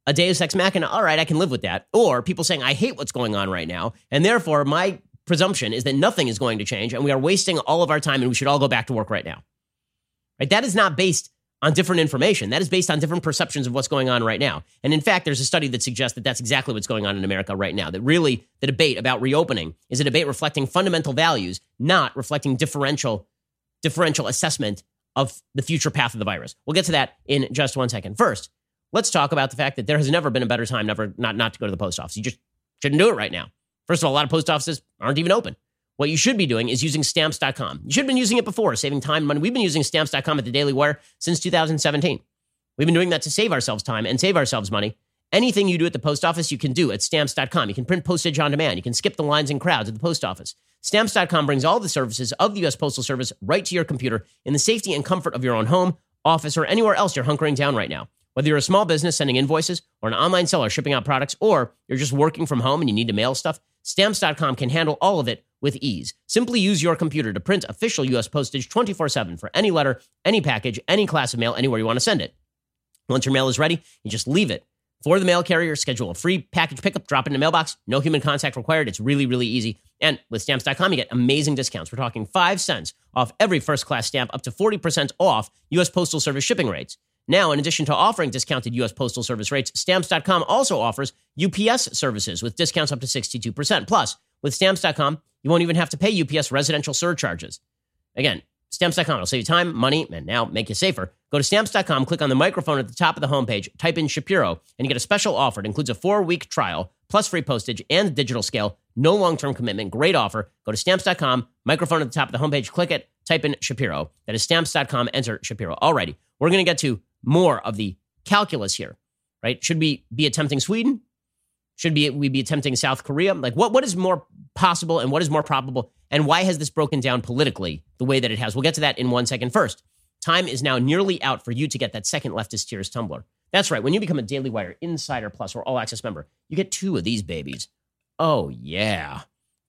a deus ex machina, all right, I can live with that. Or people saying, I hate what's going on right now, and therefore my presumption is that nothing is going to change, and we are wasting all of our time, and we should all go back to work right now. Right? That is not based on different information. That is based on different perceptions of what's going on right now. And in fact, there's a study that suggests that that's exactly what's going on in America right now. That really the debate about reopening is a debate reflecting fundamental values, not reflecting differential differential assessment of the future path of the virus. We'll get to that in just one second. First, let's talk about the fact that there has never been a better time never not not to go to the post office. You just shouldn't do it right now. First of all, a lot of post offices aren't even open. What you should be doing is using stamps.com. You should have been using it before, saving time and money. We've been using stamps.com at the Daily Wire since 2017. We've been doing that to save ourselves time and save ourselves money. Anything you do at the post office, you can do at stamps.com. You can print postage on demand. You can skip the lines and crowds at the post office. Stamps.com brings all the services of the U.S. Postal Service right to your computer in the safety and comfort of your own home, office, or anywhere else you're hunkering down right now. Whether you're a small business sending invoices or an online seller shipping out products, or you're just working from home and you need to mail stuff, Stamps.com can handle all of it with ease. Simply use your computer to print official U.S. postage 24 7 for any letter, any package, any class of mail, anywhere you want to send it. Once your mail is ready, you just leave it for the mail carrier. Schedule a free package pickup, drop it in the mailbox. No human contact required. It's really, really easy. And with stamps.com, you get amazing discounts. We're talking five cents off every first class stamp, up to 40% off U.S. Postal Service shipping rates. Now, in addition to offering discounted U.S. Postal Service rates, Stamps.com also offers UPS services with discounts up to 62%. Plus, with Stamps.com, you won't even have to pay UPS residential surcharges. Again, Stamps.com will save you time, money, and now make you safer. Go to Stamps.com, click on the microphone at the top of the homepage, type in Shapiro, and you get a special offer. It includes a four week trial, plus free postage and digital scale. No long term commitment. Great offer. Go to Stamps.com, microphone at the top of the homepage, click it, type in Shapiro. That is Stamps.com, enter Shapiro. Alrighty, we're going to get to more of the calculus here, right? Should we be attempting Sweden? Should we be attempting South Korea? Like, what, what is more possible and what is more probable? And why has this broken down politically the way that it has? We'll get to that in one second. First, time is now nearly out for you to get that second leftist tears tumbler. That's right. When you become a Daily Wire Insider Plus or All Access member, you get two of these babies. Oh, yeah.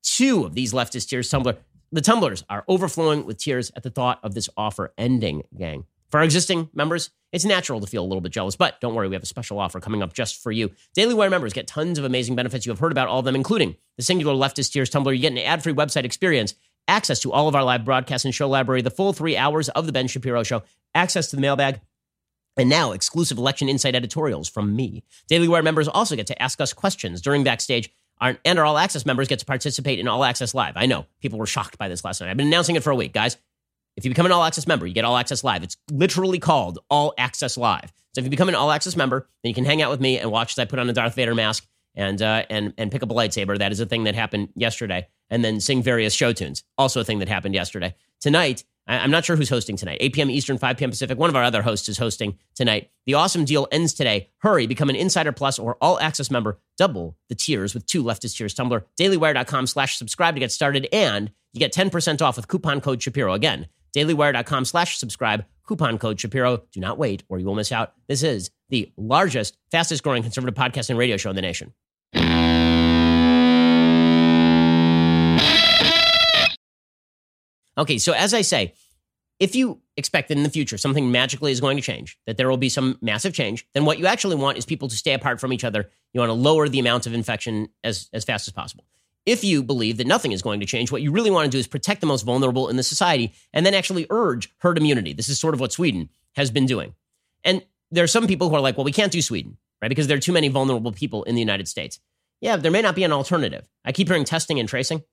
Two of these leftist tears tumbler. The tumblers are overflowing with tears at the thought of this offer ending, gang. For our existing members, it's natural to feel a little bit jealous, but don't worry, we have a special offer coming up just for you. Daily Wire members get tons of amazing benefits. You have heard about all of them, including the singular leftist tears tumbler. You get an ad free website experience, access to all of our live broadcasts and show library, the full three hours of The Ben Shapiro Show, access to the mailbag, and now exclusive election insight editorials from me. Daily Wire members also get to ask us questions during backstage. And our All Access members get to participate in All Access Live. I know people were shocked by this last night. I've been announcing it for a week, guys. If you become an All Access member, you get All Access Live. It's literally called All Access Live. So if you become an All Access member, then you can hang out with me and watch as I put on a Darth Vader mask and uh, and and pick up a lightsaber. That is a thing that happened yesterday. And then sing various show tunes. Also a thing that happened yesterday. Tonight, I'm not sure who's hosting tonight. 8 p.m. Eastern, 5 p.m. Pacific. One of our other hosts is hosting tonight. The awesome deal ends today. Hurry, become an Insider Plus or All Access member. Double the tiers with two leftist tears. tumbler, dailywire.com slash subscribe to get started. And you get 10% off with coupon code Shapiro. Again, dailywire.com slash subscribe, coupon code Shapiro. Do not wait or you will miss out. This is the largest, fastest growing conservative podcast and radio show in the nation. Okay, so as I say, if you expect that in the future something magically is going to change, that there will be some massive change, then what you actually want is people to stay apart from each other. You want to lower the amount of infection as, as fast as possible. If you believe that nothing is going to change, what you really want to do is protect the most vulnerable in the society and then actually urge herd immunity. This is sort of what Sweden has been doing. And there are some people who are like, well, we can't do Sweden, right? Because there are too many vulnerable people in the United States. Yeah, there may not be an alternative. I keep hearing testing and tracing.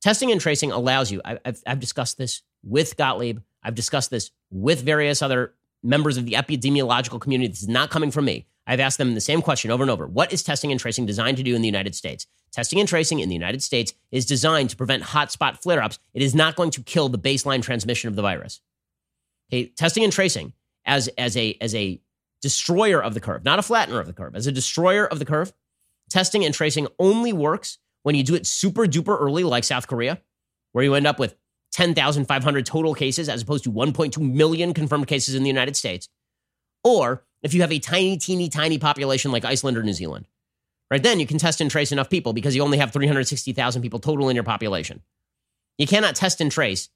Testing and tracing allows you, I, have I've discussed this with Gottlieb, I've discussed this with various other members of the epidemiological community. This is not coming from me. I've asked them the same question over and over. What is testing and tracing designed to do in the United States? Testing and tracing in the United States is designed to prevent hotspot flare ups. It is not going to kill the baseline transmission of the virus. Okay, testing and tracing as, as, a, as a destroyer of the curve, not a flattener of the curve, as a destroyer of the curve, testing and tracing only works when you do it super duper early, like South Korea, where you end up with 10,500 total cases as opposed to 1.2 million confirmed cases in the United States, or if you have a tiny, teeny, tiny population like Iceland or New Zealand. Right then, you can test and trace enough people because you only have 360,000 people total in your population. You cannot test and trace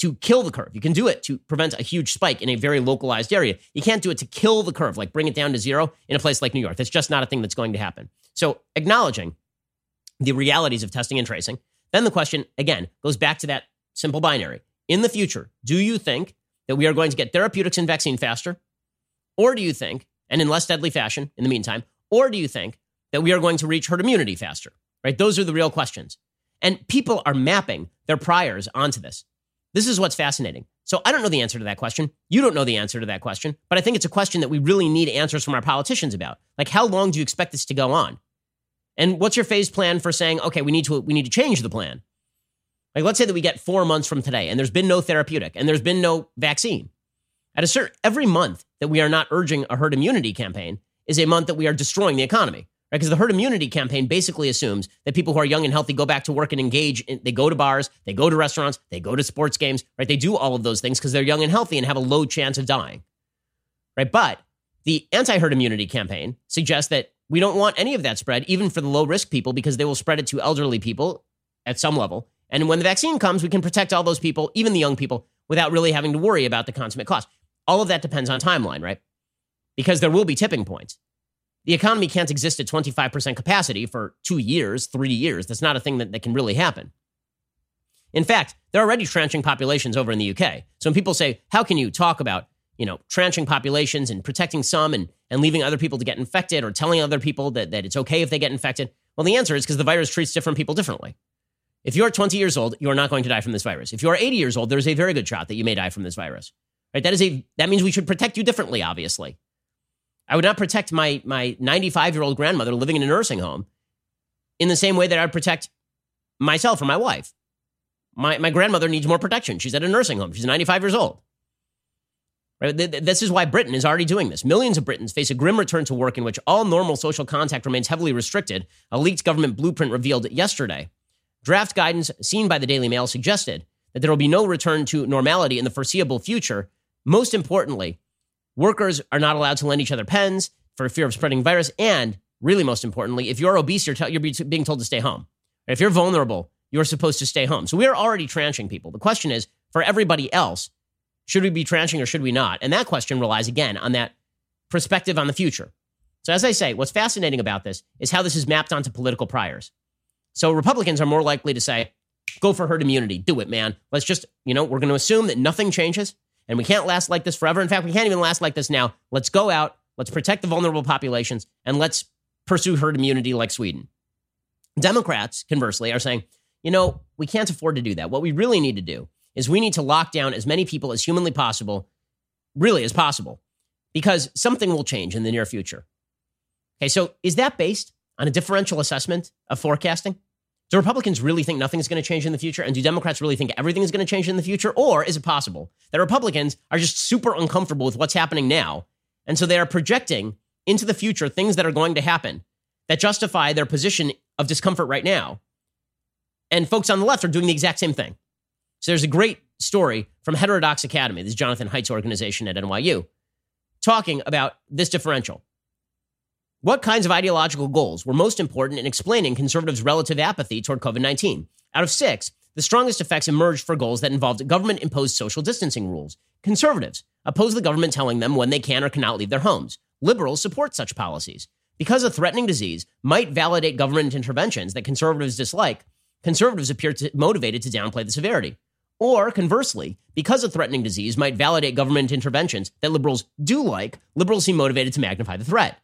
to kill the curve. You can do it to prevent a huge spike in a very localized area. You can't do it to kill the curve, like bring it down to zero in a place like New York. That's just not a thing that's going to happen. So, acknowledging the realities of testing and tracing, then the question, again, goes back to that simple binary. In the future, do you think that we are going to get therapeutics and vaccine faster? Or do you think, and in less deadly fashion in the meantime, or do you think that we are going to reach herd immunity faster? Right? Those are the real questions. And people are mapping their priors onto this. This is what's fascinating. So I don't know the answer to that question. You don't know the answer to that question, but I think it's a question that we really need answers from our politicians about. Like how long do you expect this to go on? And what's your phase plan for saying, okay, we need to we need to change the plan? Like let's say that we get 4 months from today and there's been no therapeutic and there's been no vaccine. At a certain every month that we are not urging a herd immunity campaign is a month that we are destroying the economy. Right? Because the herd immunity campaign basically assumes that people who are young and healthy go back to work and engage. In, they go to bars, they go to restaurants, they go to sports games, right? They do all of those things because they're young and healthy and have a low chance of dying, right? But the anti herd immunity campaign suggests that we don't want any of that spread, even for the low risk people, because they will spread it to elderly people at some level. And when the vaccine comes, we can protect all those people, even the young people, without really having to worry about the consummate cost. All of that depends on timeline, right? Because there will be tipping points. The economy can't exist at 25% capacity for two years, three years. That's not a thing that, that can really happen. In fact, there are already tranching populations over in the UK. So when people say, how can you talk about, you know, tranching populations and protecting some and, and leaving other people to get infected or telling other people that, that it's okay if they get infected? Well, the answer is because the virus treats different people differently. If you're 20 years old, you are not going to die from this virus. If you are 80 years old, there's a very good shot that you may die from this virus. Right? That is a that means we should protect you differently, obviously. I would not protect my my 95 year old grandmother living in a nursing home in the same way that I'd protect myself or my wife. My, my grandmother needs more protection. She's at a nursing home. She's 95 years old. Right? This is why Britain is already doing this. Millions of Britons face a grim return to work in which all normal social contact remains heavily restricted, a leaked government blueprint revealed yesterday. Draft guidance seen by the Daily Mail suggested that there will be no return to normality in the foreseeable future. Most importantly, Workers are not allowed to lend each other pens for fear of spreading virus. And really, most importantly, if you're obese, you're, you're being told to stay home. If you're vulnerable, you're supposed to stay home. So we are already tranching people. The question is for everybody else, should we be tranching or should we not? And that question relies again on that perspective on the future. So, as I say, what's fascinating about this is how this is mapped onto political priors. So, Republicans are more likely to say, go for herd immunity, do it, man. Let's just, you know, we're going to assume that nothing changes. And we can't last like this forever. In fact, we can't even last like this now. Let's go out, let's protect the vulnerable populations, and let's pursue herd immunity like Sweden. Democrats, conversely, are saying, you know, we can't afford to do that. What we really need to do is we need to lock down as many people as humanly possible, really as possible, because something will change in the near future. Okay, so is that based on a differential assessment of forecasting? Do Republicans really think nothing is going to change in the future? And do Democrats really think everything is going to change in the future? Or is it possible that Republicans are just super uncomfortable with what's happening now? And so they are projecting into the future things that are going to happen that justify their position of discomfort right now. And folks on the left are doing the exact same thing. So there's a great story from Heterodox Academy, this Jonathan Haidt's organization at NYU, talking about this differential. What kinds of ideological goals were most important in explaining conservatives' relative apathy toward COVID 19? Out of six, the strongest effects emerged for goals that involved government imposed social distancing rules. Conservatives oppose the government telling them when they can or cannot leave their homes. Liberals support such policies. Because a threatening disease might validate government interventions that conservatives dislike, conservatives appear to, motivated to downplay the severity. Or conversely, because a threatening disease might validate government interventions that liberals do like, liberals seem motivated to magnify the threat.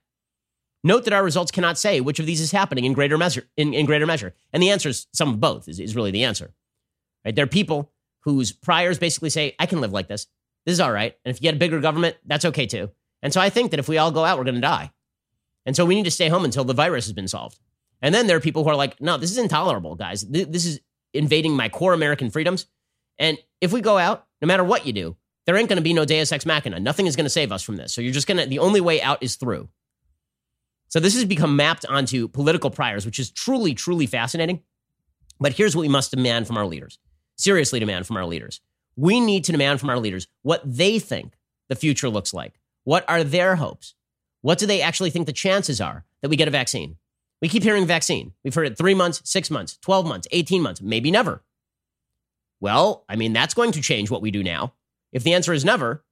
Note that our results cannot say which of these is happening in greater measure. In, in greater measure, and the answer is some of both. Is, is really the answer. Right? There are people whose priors basically say, "I can live like this. This is all right." And if you get a bigger government, that's okay too. And so I think that if we all go out, we're going to die. And so we need to stay home until the virus has been solved. And then there are people who are like, "No, this is intolerable, guys. This is invading my core American freedoms." And if we go out, no matter what you do, there ain't going to be no Deus ex machina. Nothing is going to save us from this. So you're just going to. The only way out is through. So this has become mapped onto political priors, which is truly, truly fascinating. But here's what we must demand from our leaders seriously demand from our leaders. We need to demand from our leaders what they think the future looks like. What are their hopes? What do they actually think the chances are that we get a vaccine? We keep hearing vaccine. We've heard it three months, six months, 12 months, 18 months, maybe never. Well, I mean, that's going to change what we do now. If the answer is never,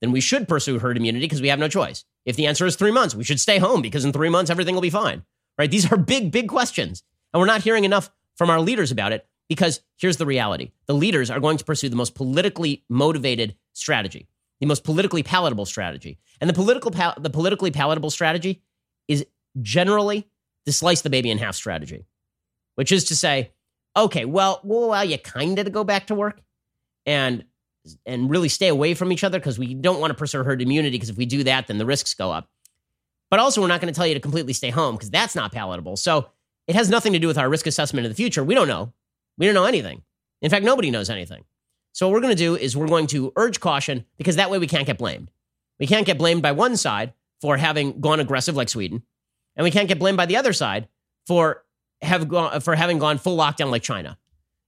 then we should pursue herd immunity because we have no choice. If the answer is three months, we should stay home because in three months, everything will be fine, right? These are big, big questions. And we're not hearing enough from our leaders about it because here's the reality the leaders are going to pursue the most politically motivated strategy, the most politically palatable strategy. And the, political pal- the politically palatable strategy is generally the slice the baby in half strategy, which is to say, okay, well, we'll allow you kind of to go back to work and and really stay away from each other because we don't want to pursue herd immunity because if we do that, then the risks go up. But also, we're not going to tell you to completely stay home because that's not palatable. So it has nothing to do with our risk assessment in the future. We don't know. We don't know anything. In fact, nobody knows anything. So what we're going to do is we're going to urge caution because that way we can't get blamed. We can't get blamed by one side for having gone aggressive like Sweden, and we can't get blamed by the other side for have gone for having gone full lockdown like China.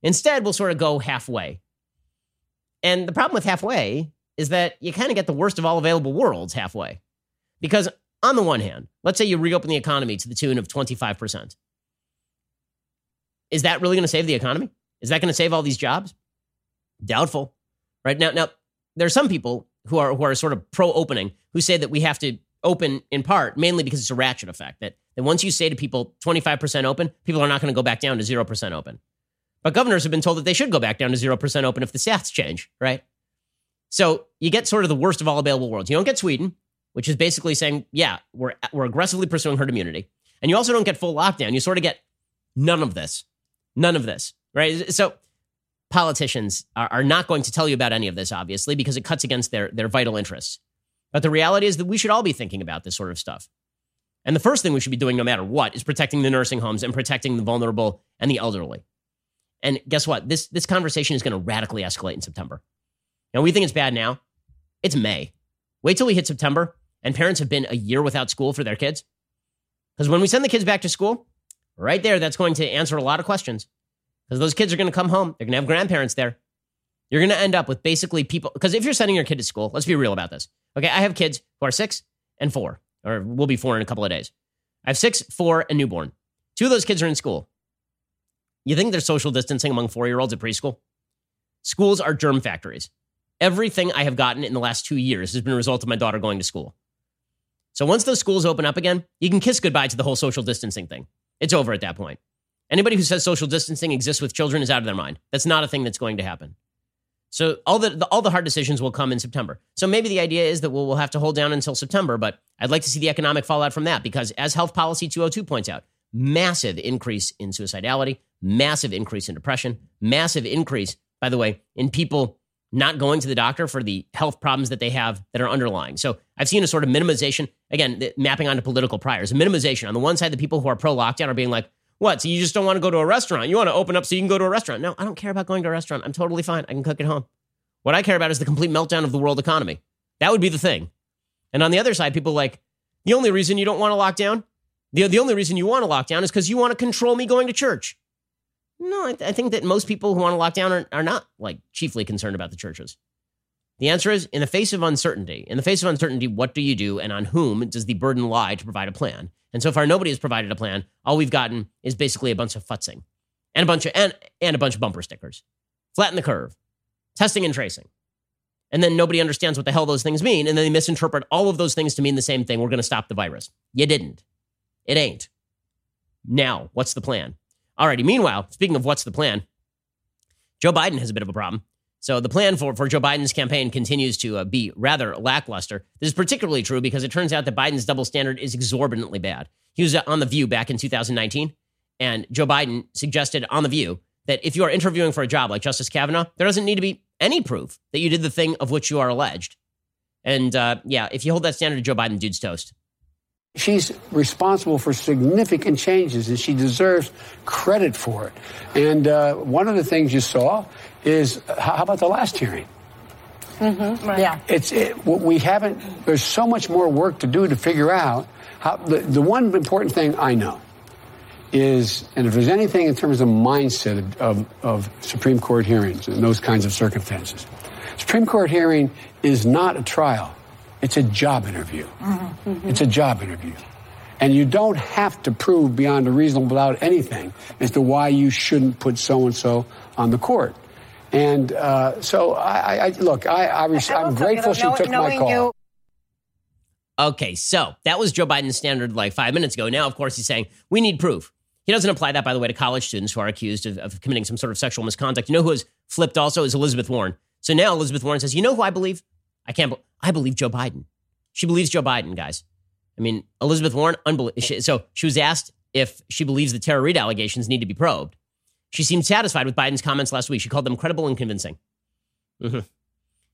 Instead, we'll sort of go halfway. And the problem with halfway is that you kind of get the worst of all available worlds halfway. Because on the one hand, let's say you reopen the economy to the tune of 25%. Is that really going to save the economy? Is that going to save all these jobs? Doubtful. Right now now there are some people who are who are sort of pro opening who say that we have to open in part mainly because it's a ratchet effect that, that once you say to people 25% open, people are not going to go back down to 0% open. But governors have been told that they should go back down to 0% open if the stats change, right? So you get sort of the worst of all available worlds. You don't get Sweden, which is basically saying, yeah, we're, we're aggressively pursuing herd immunity. And you also don't get full lockdown. You sort of get none of this. None of this, right? So politicians are, are not going to tell you about any of this, obviously, because it cuts against their, their vital interests. But the reality is that we should all be thinking about this sort of stuff. And the first thing we should be doing, no matter what, is protecting the nursing homes and protecting the vulnerable and the elderly. And guess what? This, this conversation is going to radically escalate in September. Now, we think it's bad now. It's May. Wait till we hit September and parents have been a year without school for their kids. Because when we send the kids back to school, right there, that's going to answer a lot of questions. Because those kids are going to come home, they're going to have grandparents there. You're going to end up with basically people. Because if you're sending your kid to school, let's be real about this. Okay, I have kids who are six and four, or will be four in a couple of days. I have six, four, and newborn. Two of those kids are in school. You think there's social distancing among four year olds at preschool? Schools are germ factories. Everything I have gotten in the last two years has been a result of my daughter going to school. So once those schools open up again, you can kiss goodbye to the whole social distancing thing. It's over at that point. Anybody who says social distancing exists with children is out of their mind. That's not a thing that's going to happen. So all the, the, all the hard decisions will come in September. So maybe the idea is that we'll, we'll have to hold down until September, but I'd like to see the economic fallout from that because as Health Policy 202 points out, massive increase in suicidality, massive increase in depression, massive increase, by the way, in people not going to the doctor for the health problems that they have that are underlying. So I've seen a sort of minimization, again, mapping onto political priors, a minimization. On the one side, the people who are pro lockdown are being like, what? So you just don't want to go to a restaurant? You want to open up so you can go to a restaurant? No, I don't care about going to a restaurant. I'm totally fine. I can cook at home. What I care about is the complete meltdown of the world economy. That would be the thing. And on the other side, people like, the only reason you don't want to lock down, the, the only reason you want to lock down is because you want to control me going to church. No, I, th- I, think that most people who want to lock down are, are not like chiefly concerned about the churches. The answer is in the face of uncertainty, in the face of uncertainty, what do you do and on whom does the burden lie to provide a plan? And so far, nobody has provided a plan. All we've gotten is basically a bunch of futzing and a bunch of and, and a bunch of bumper stickers. Flatten the curve, testing and tracing. And then nobody understands what the hell those things mean. And then they misinterpret all of those things to mean the same thing. We're going to stop the virus. You didn't. It ain't. Now, what's the plan? Alrighty. Meanwhile, speaking of what's the plan, Joe Biden has a bit of a problem. So the plan for, for Joe Biden's campaign continues to uh, be rather lackluster. This is particularly true because it turns out that Biden's double standard is exorbitantly bad. He was on The View back in 2019, and Joe Biden suggested on The View that if you are interviewing for a job like Justice Kavanaugh, there doesn't need to be any proof that you did the thing of which you are alleged. And uh, yeah, if you hold that standard to Joe Biden, dude's toast. She's responsible for significant changes, and she deserves credit for it. And uh, one of the things you saw is how about the last hearing? Mm-hmm, right. Yeah, it's it, we haven't. There's so much more work to do to figure out how. The, the one important thing I know is, and if there's anything in terms of mindset of, of, of Supreme Court hearings and those kinds of circumstances, Supreme Court hearing is not a trial. It's a job interview. Mm-hmm. Mm-hmm. It's a job interview. And you don't have to prove beyond a reasonable doubt anything as to why you shouldn't put so and so on the court. And uh, so, I, I, look, I, I am grateful she took my call. You- okay, so that was Joe Biden's standard like five minutes ago. Now, of course, he's saying we need proof. He doesn't apply that, by the way, to college students who are accused of, of committing some sort of sexual misconduct. You know who has flipped also is Elizabeth Warren. So now Elizabeth Warren says, you know who I believe? I can't. Be- I believe Joe Biden. She believes Joe Biden, guys. I mean, Elizabeth Warren. Unbelievable. So she was asked if she believes the Tara Reade allegations need to be probed. She seemed satisfied with Biden's comments last week. She called them credible and convincing. Mm-hmm.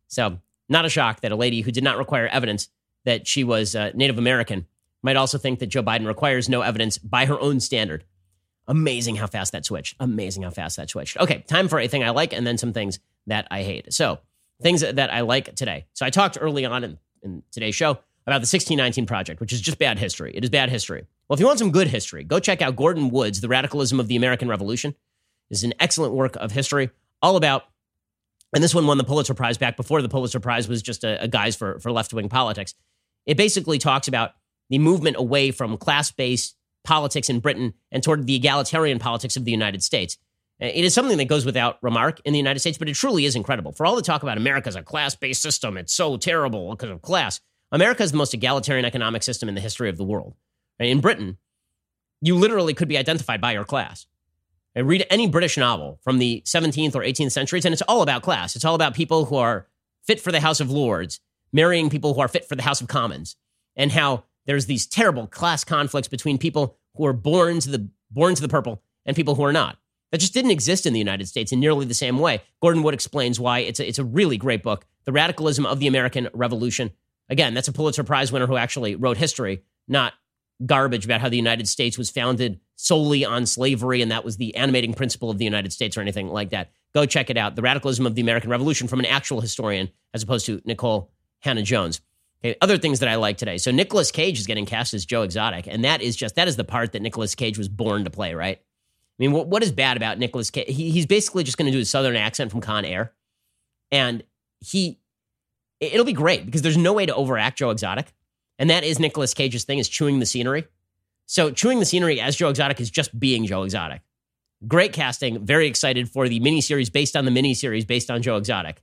So, not a shock that a lady who did not require evidence that she was uh, Native American might also think that Joe Biden requires no evidence by her own standard. Amazing how fast that switched. Amazing how fast that switched. Okay, time for a thing I like and then some things that I hate. So, things that I like today. So I talked early on in, in today's show about the 1619 Project, which is just bad history. It is bad history. Well, if you want some good history, go check out Gordon Wood's The Radicalism of the American Revolution. This is an excellent work of history, all about, and this one won the Pulitzer Prize back before the Pulitzer Prize was just a, a guise for, for left wing politics. It basically talks about the movement away from class based politics in Britain and toward the egalitarian politics of the United States. Uh, it is something that goes without remark in the United States, but it truly is incredible. For all the talk about America as a class based system, it's so terrible because of class. America is the most egalitarian economic system in the history of the world. Uh, in Britain, you literally could be identified by your class. And read any British novel from the 17th or 18th centuries, and it's all about class. It's all about people who are fit for the House of Lords, marrying people who are fit for the House of Commons, and how there's these terrible class conflicts between people who are born to the born to the purple and people who are not. That just didn't exist in the United States in nearly the same way. Gordon Wood explains why it's a, it's a really great book, The Radicalism of the American Revolution. Again, that's a Pulitzer Prize winner who actually wrote history, not garbage about how the United States was founded solely on slavery and that was the animating principle of the United States or anything like that. Go check it out. The Radicalism of the American Revolution from an actual historian as opposed to Nikole Hannah Jones. Okay, other things that I like today. So Nicolas Cage is getting cast as Joe Exotic, and that is just that is the part that Nicolas Cage was born to play, right? I mean, what, what is bad about Nicolas Cage? He, he's basically just going to do a southern accent from Con Air, and he it'll be great because there's no way to overact Joe Exotic, and that is Nicolas Cage's thing is chewing the scenery. So chewing the scenery as Joe Exotic is just being Joe Exotic. Great casting. Very excited for the miniseries based on the miniseries based on Joe Exotic.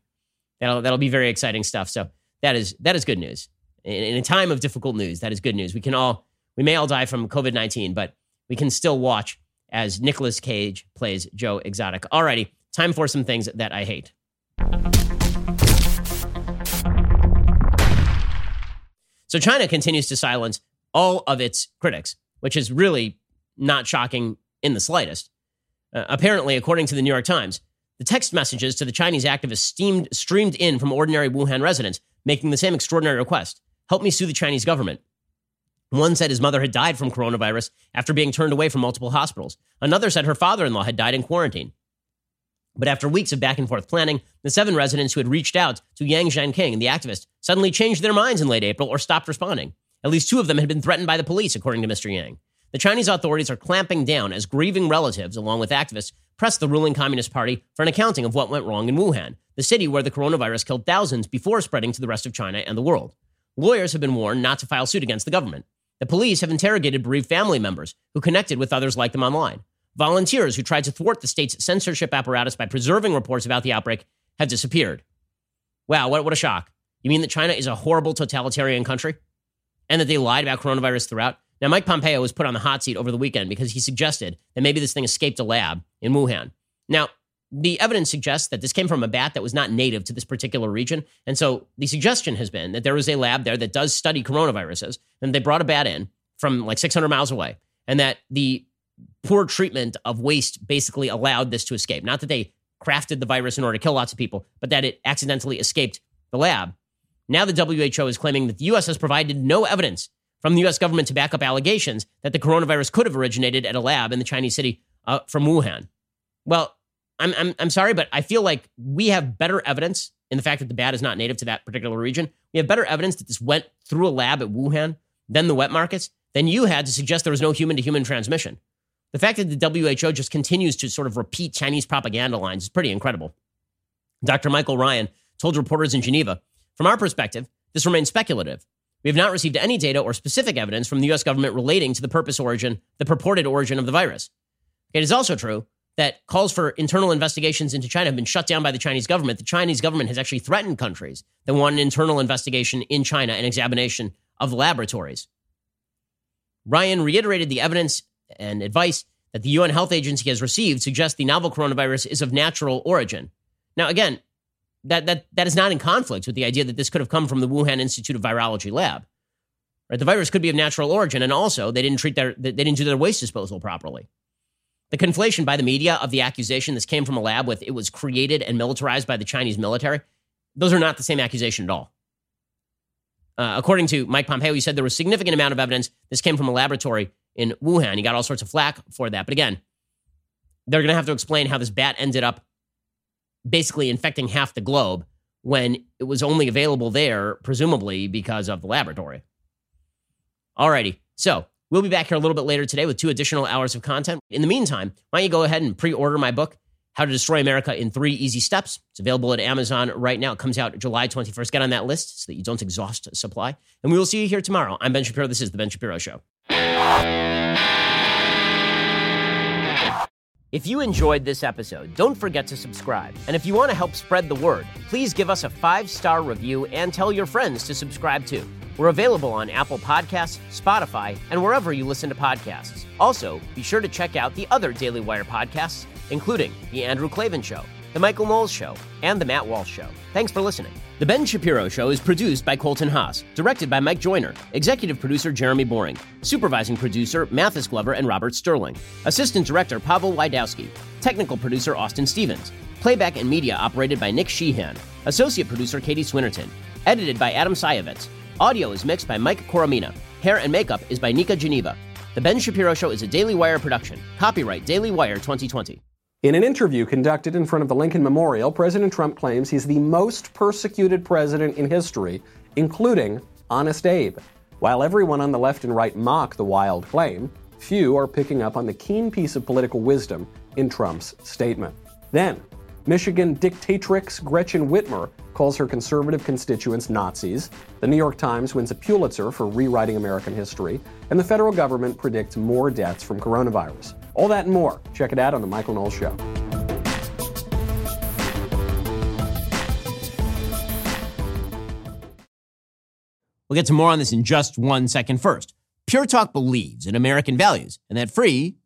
That'll that'll be very exciting stuff. So that is that is good news. In, in a time of difficult news, that is good news. We can all we may all die from COVID nineteen, but we can still watch as Nicolas Cage plays Joe Exotic. Alrighty, time for some things that I hate. So China continues to silence all of its critics, which is really not shocking in the slightest. Uh, apparently, according to the New York Times, the text messages to the Chinese activists steamed, streamed in from ordinary Wuhan residents making the same extraordinary request help me sue the Chinese government. One said his mother had died from coronavirus after being turned away from multiple hospitals. Another said her father in law had died in quarantine. But after weeks of back and forth planning, the seven residents who had reached out to Yang Zhanqing the activist suddenly changed their minds in late April or stopped responding. At least two of them had been threatened by the police, according to Mr. Yang. The Chinese authorities are clamping down as grieving relatives, along with activists, press the ruling Communist Party for an accounting of what went wrong in Wuhan, the city where the coronavirus killed thousands before spreading to the rest of China and the world. Lawyers have been warned not to file suit against the government. The police have interrogated bereaved family members who connected with others like them online. Volunteers who tried to thwart the state's censorship apparatus by preserving reports about the outbreak have disappeared. Wow, what, what a shock. You mean that China is a horrible totalitarian country? And that they lied about coronavirus throughout? Now, Mike Pompeo was put on the hot seat over the weekend because he suggested that maybe this thing escaped a lab in Wuhan. Now, the evidence suggests that this came from a bat that was not native to this particular region. And so the suggestion has been that there is a lab there that does study coronaviruses, and they brought a bat in from like 600 miles away, and that the poor treatment of waste basically allowed this to escape. Not that they crafted the virus in order to kill lots of people, but that it accidentally escaped the lab. Now the WHO is claiming that the US has provided no evidence from the US government to back up allegations that the coronavirus could have originated at a lab in the Chinese city uh, from Wuhan. Well, I'm, I'm, I'm sorry, but I feel like we have better evidence in the fact that the bat is not native to that particular region. We have better evidence that this went through a lab at Wuhan than the wet markets than you had to suggest there was no human to human transmission. The fact that the WHO just continues to sort of repeat Chinese propaganda lines is pretty incredible. Dr. Michael Ryan told reporters in Geneva From our perspective, this remains speculative. We have not received any data or specific evidence from the US government relating to the purpose origin, the purported origin of the virus. It is also true that calls for internal investigations into China have been shut down by the Chinese government. The Chinese government has actually threatened countries that want an internal investigation in China and examination of the laboratories. Ryan reiterated the evidence and advice that the UN Health Agency has received suggests the novel coronavirus is of natural origin. Now, again, that, that, that is not in conflict with the idea that this could have come from the Wuhan Institute of Virology lab. Right? The virus could be of natural origin, and also they didn't treat their they didn't do their waste disposal properly. The conflation by the media of the accusation this came from a lab with it was created and militarized by the Chinese military, those are not the same accusation at all. Uh, according to Mike Pompeo, he said there was significant amount of evidence this came from a laboratory in Wuhan. He got all sorts of flack for that. But again, they're going to have to explain how this bat ended up basically infecting half the globe when it was only available there, presumably because of the laboratory. Alrighty, so we'll be back here a little bit later today with two additional hours of content. In the meantime, why don't you go ahead and pre order my book, How to Destroy America in Three Easy Steps? It's available at Amazon right now. It comes out July 21st. Get on that list so that you don't exhaust supply. And we will see you here tomorrow. I'm Ben Shapiro. This is The Ben Shapiro Show. If you enjoyed this episode, don't forget to subscribe. And if you want to help spread the word, please give us a five star review and tell your friends to subscribe too. We're available on Apple Podcasts, Spotify, and wherever you listen to podcasts. Also, be sure to check out the other Daily Wire podcasts, including The Andrew Klavan Show, The Michael Knowles Show, and The Matt Walsh Show. Thanks for listening. The Ben Shapiro Show is produced by Colton Haas, directed by Mike Joyner, executive producer Jeremy Boring, supervising producer Mathis Glover and Robert Sterling, assistant director Pavel Wydowski, technical producer Austin Stevens, playback and media operated by Nick Sheehan, associate producer Katie Swinnerton, edited by Adam Sayevitz. Audio is mixed by Mike Coromina. Hair and makeup is by Nika Geneva. The Ben Shapiro Show is a Daily Wire production. Copyright Daily Wire 2020. In an interview conducted in front of the Lincoln Memorial, President Trump claims he's the most persecuted president in history, including Honest Abe. While everyone on the left and right mock the wild claim, few are picking up on the keen piece of political wisdom in Trump's statement. Then, Michigan dictatrix Gretchen Whitmer calls her conservative constituents Nazis. The New York Times wins a Pulitzer for rewriting American history, and the federal government predicts more deaths from coronavirus. All that and more. Check it out on The Michael Knowles Show. We'll get to more on this in just one second. First, Pure Talk believes in American values, and that free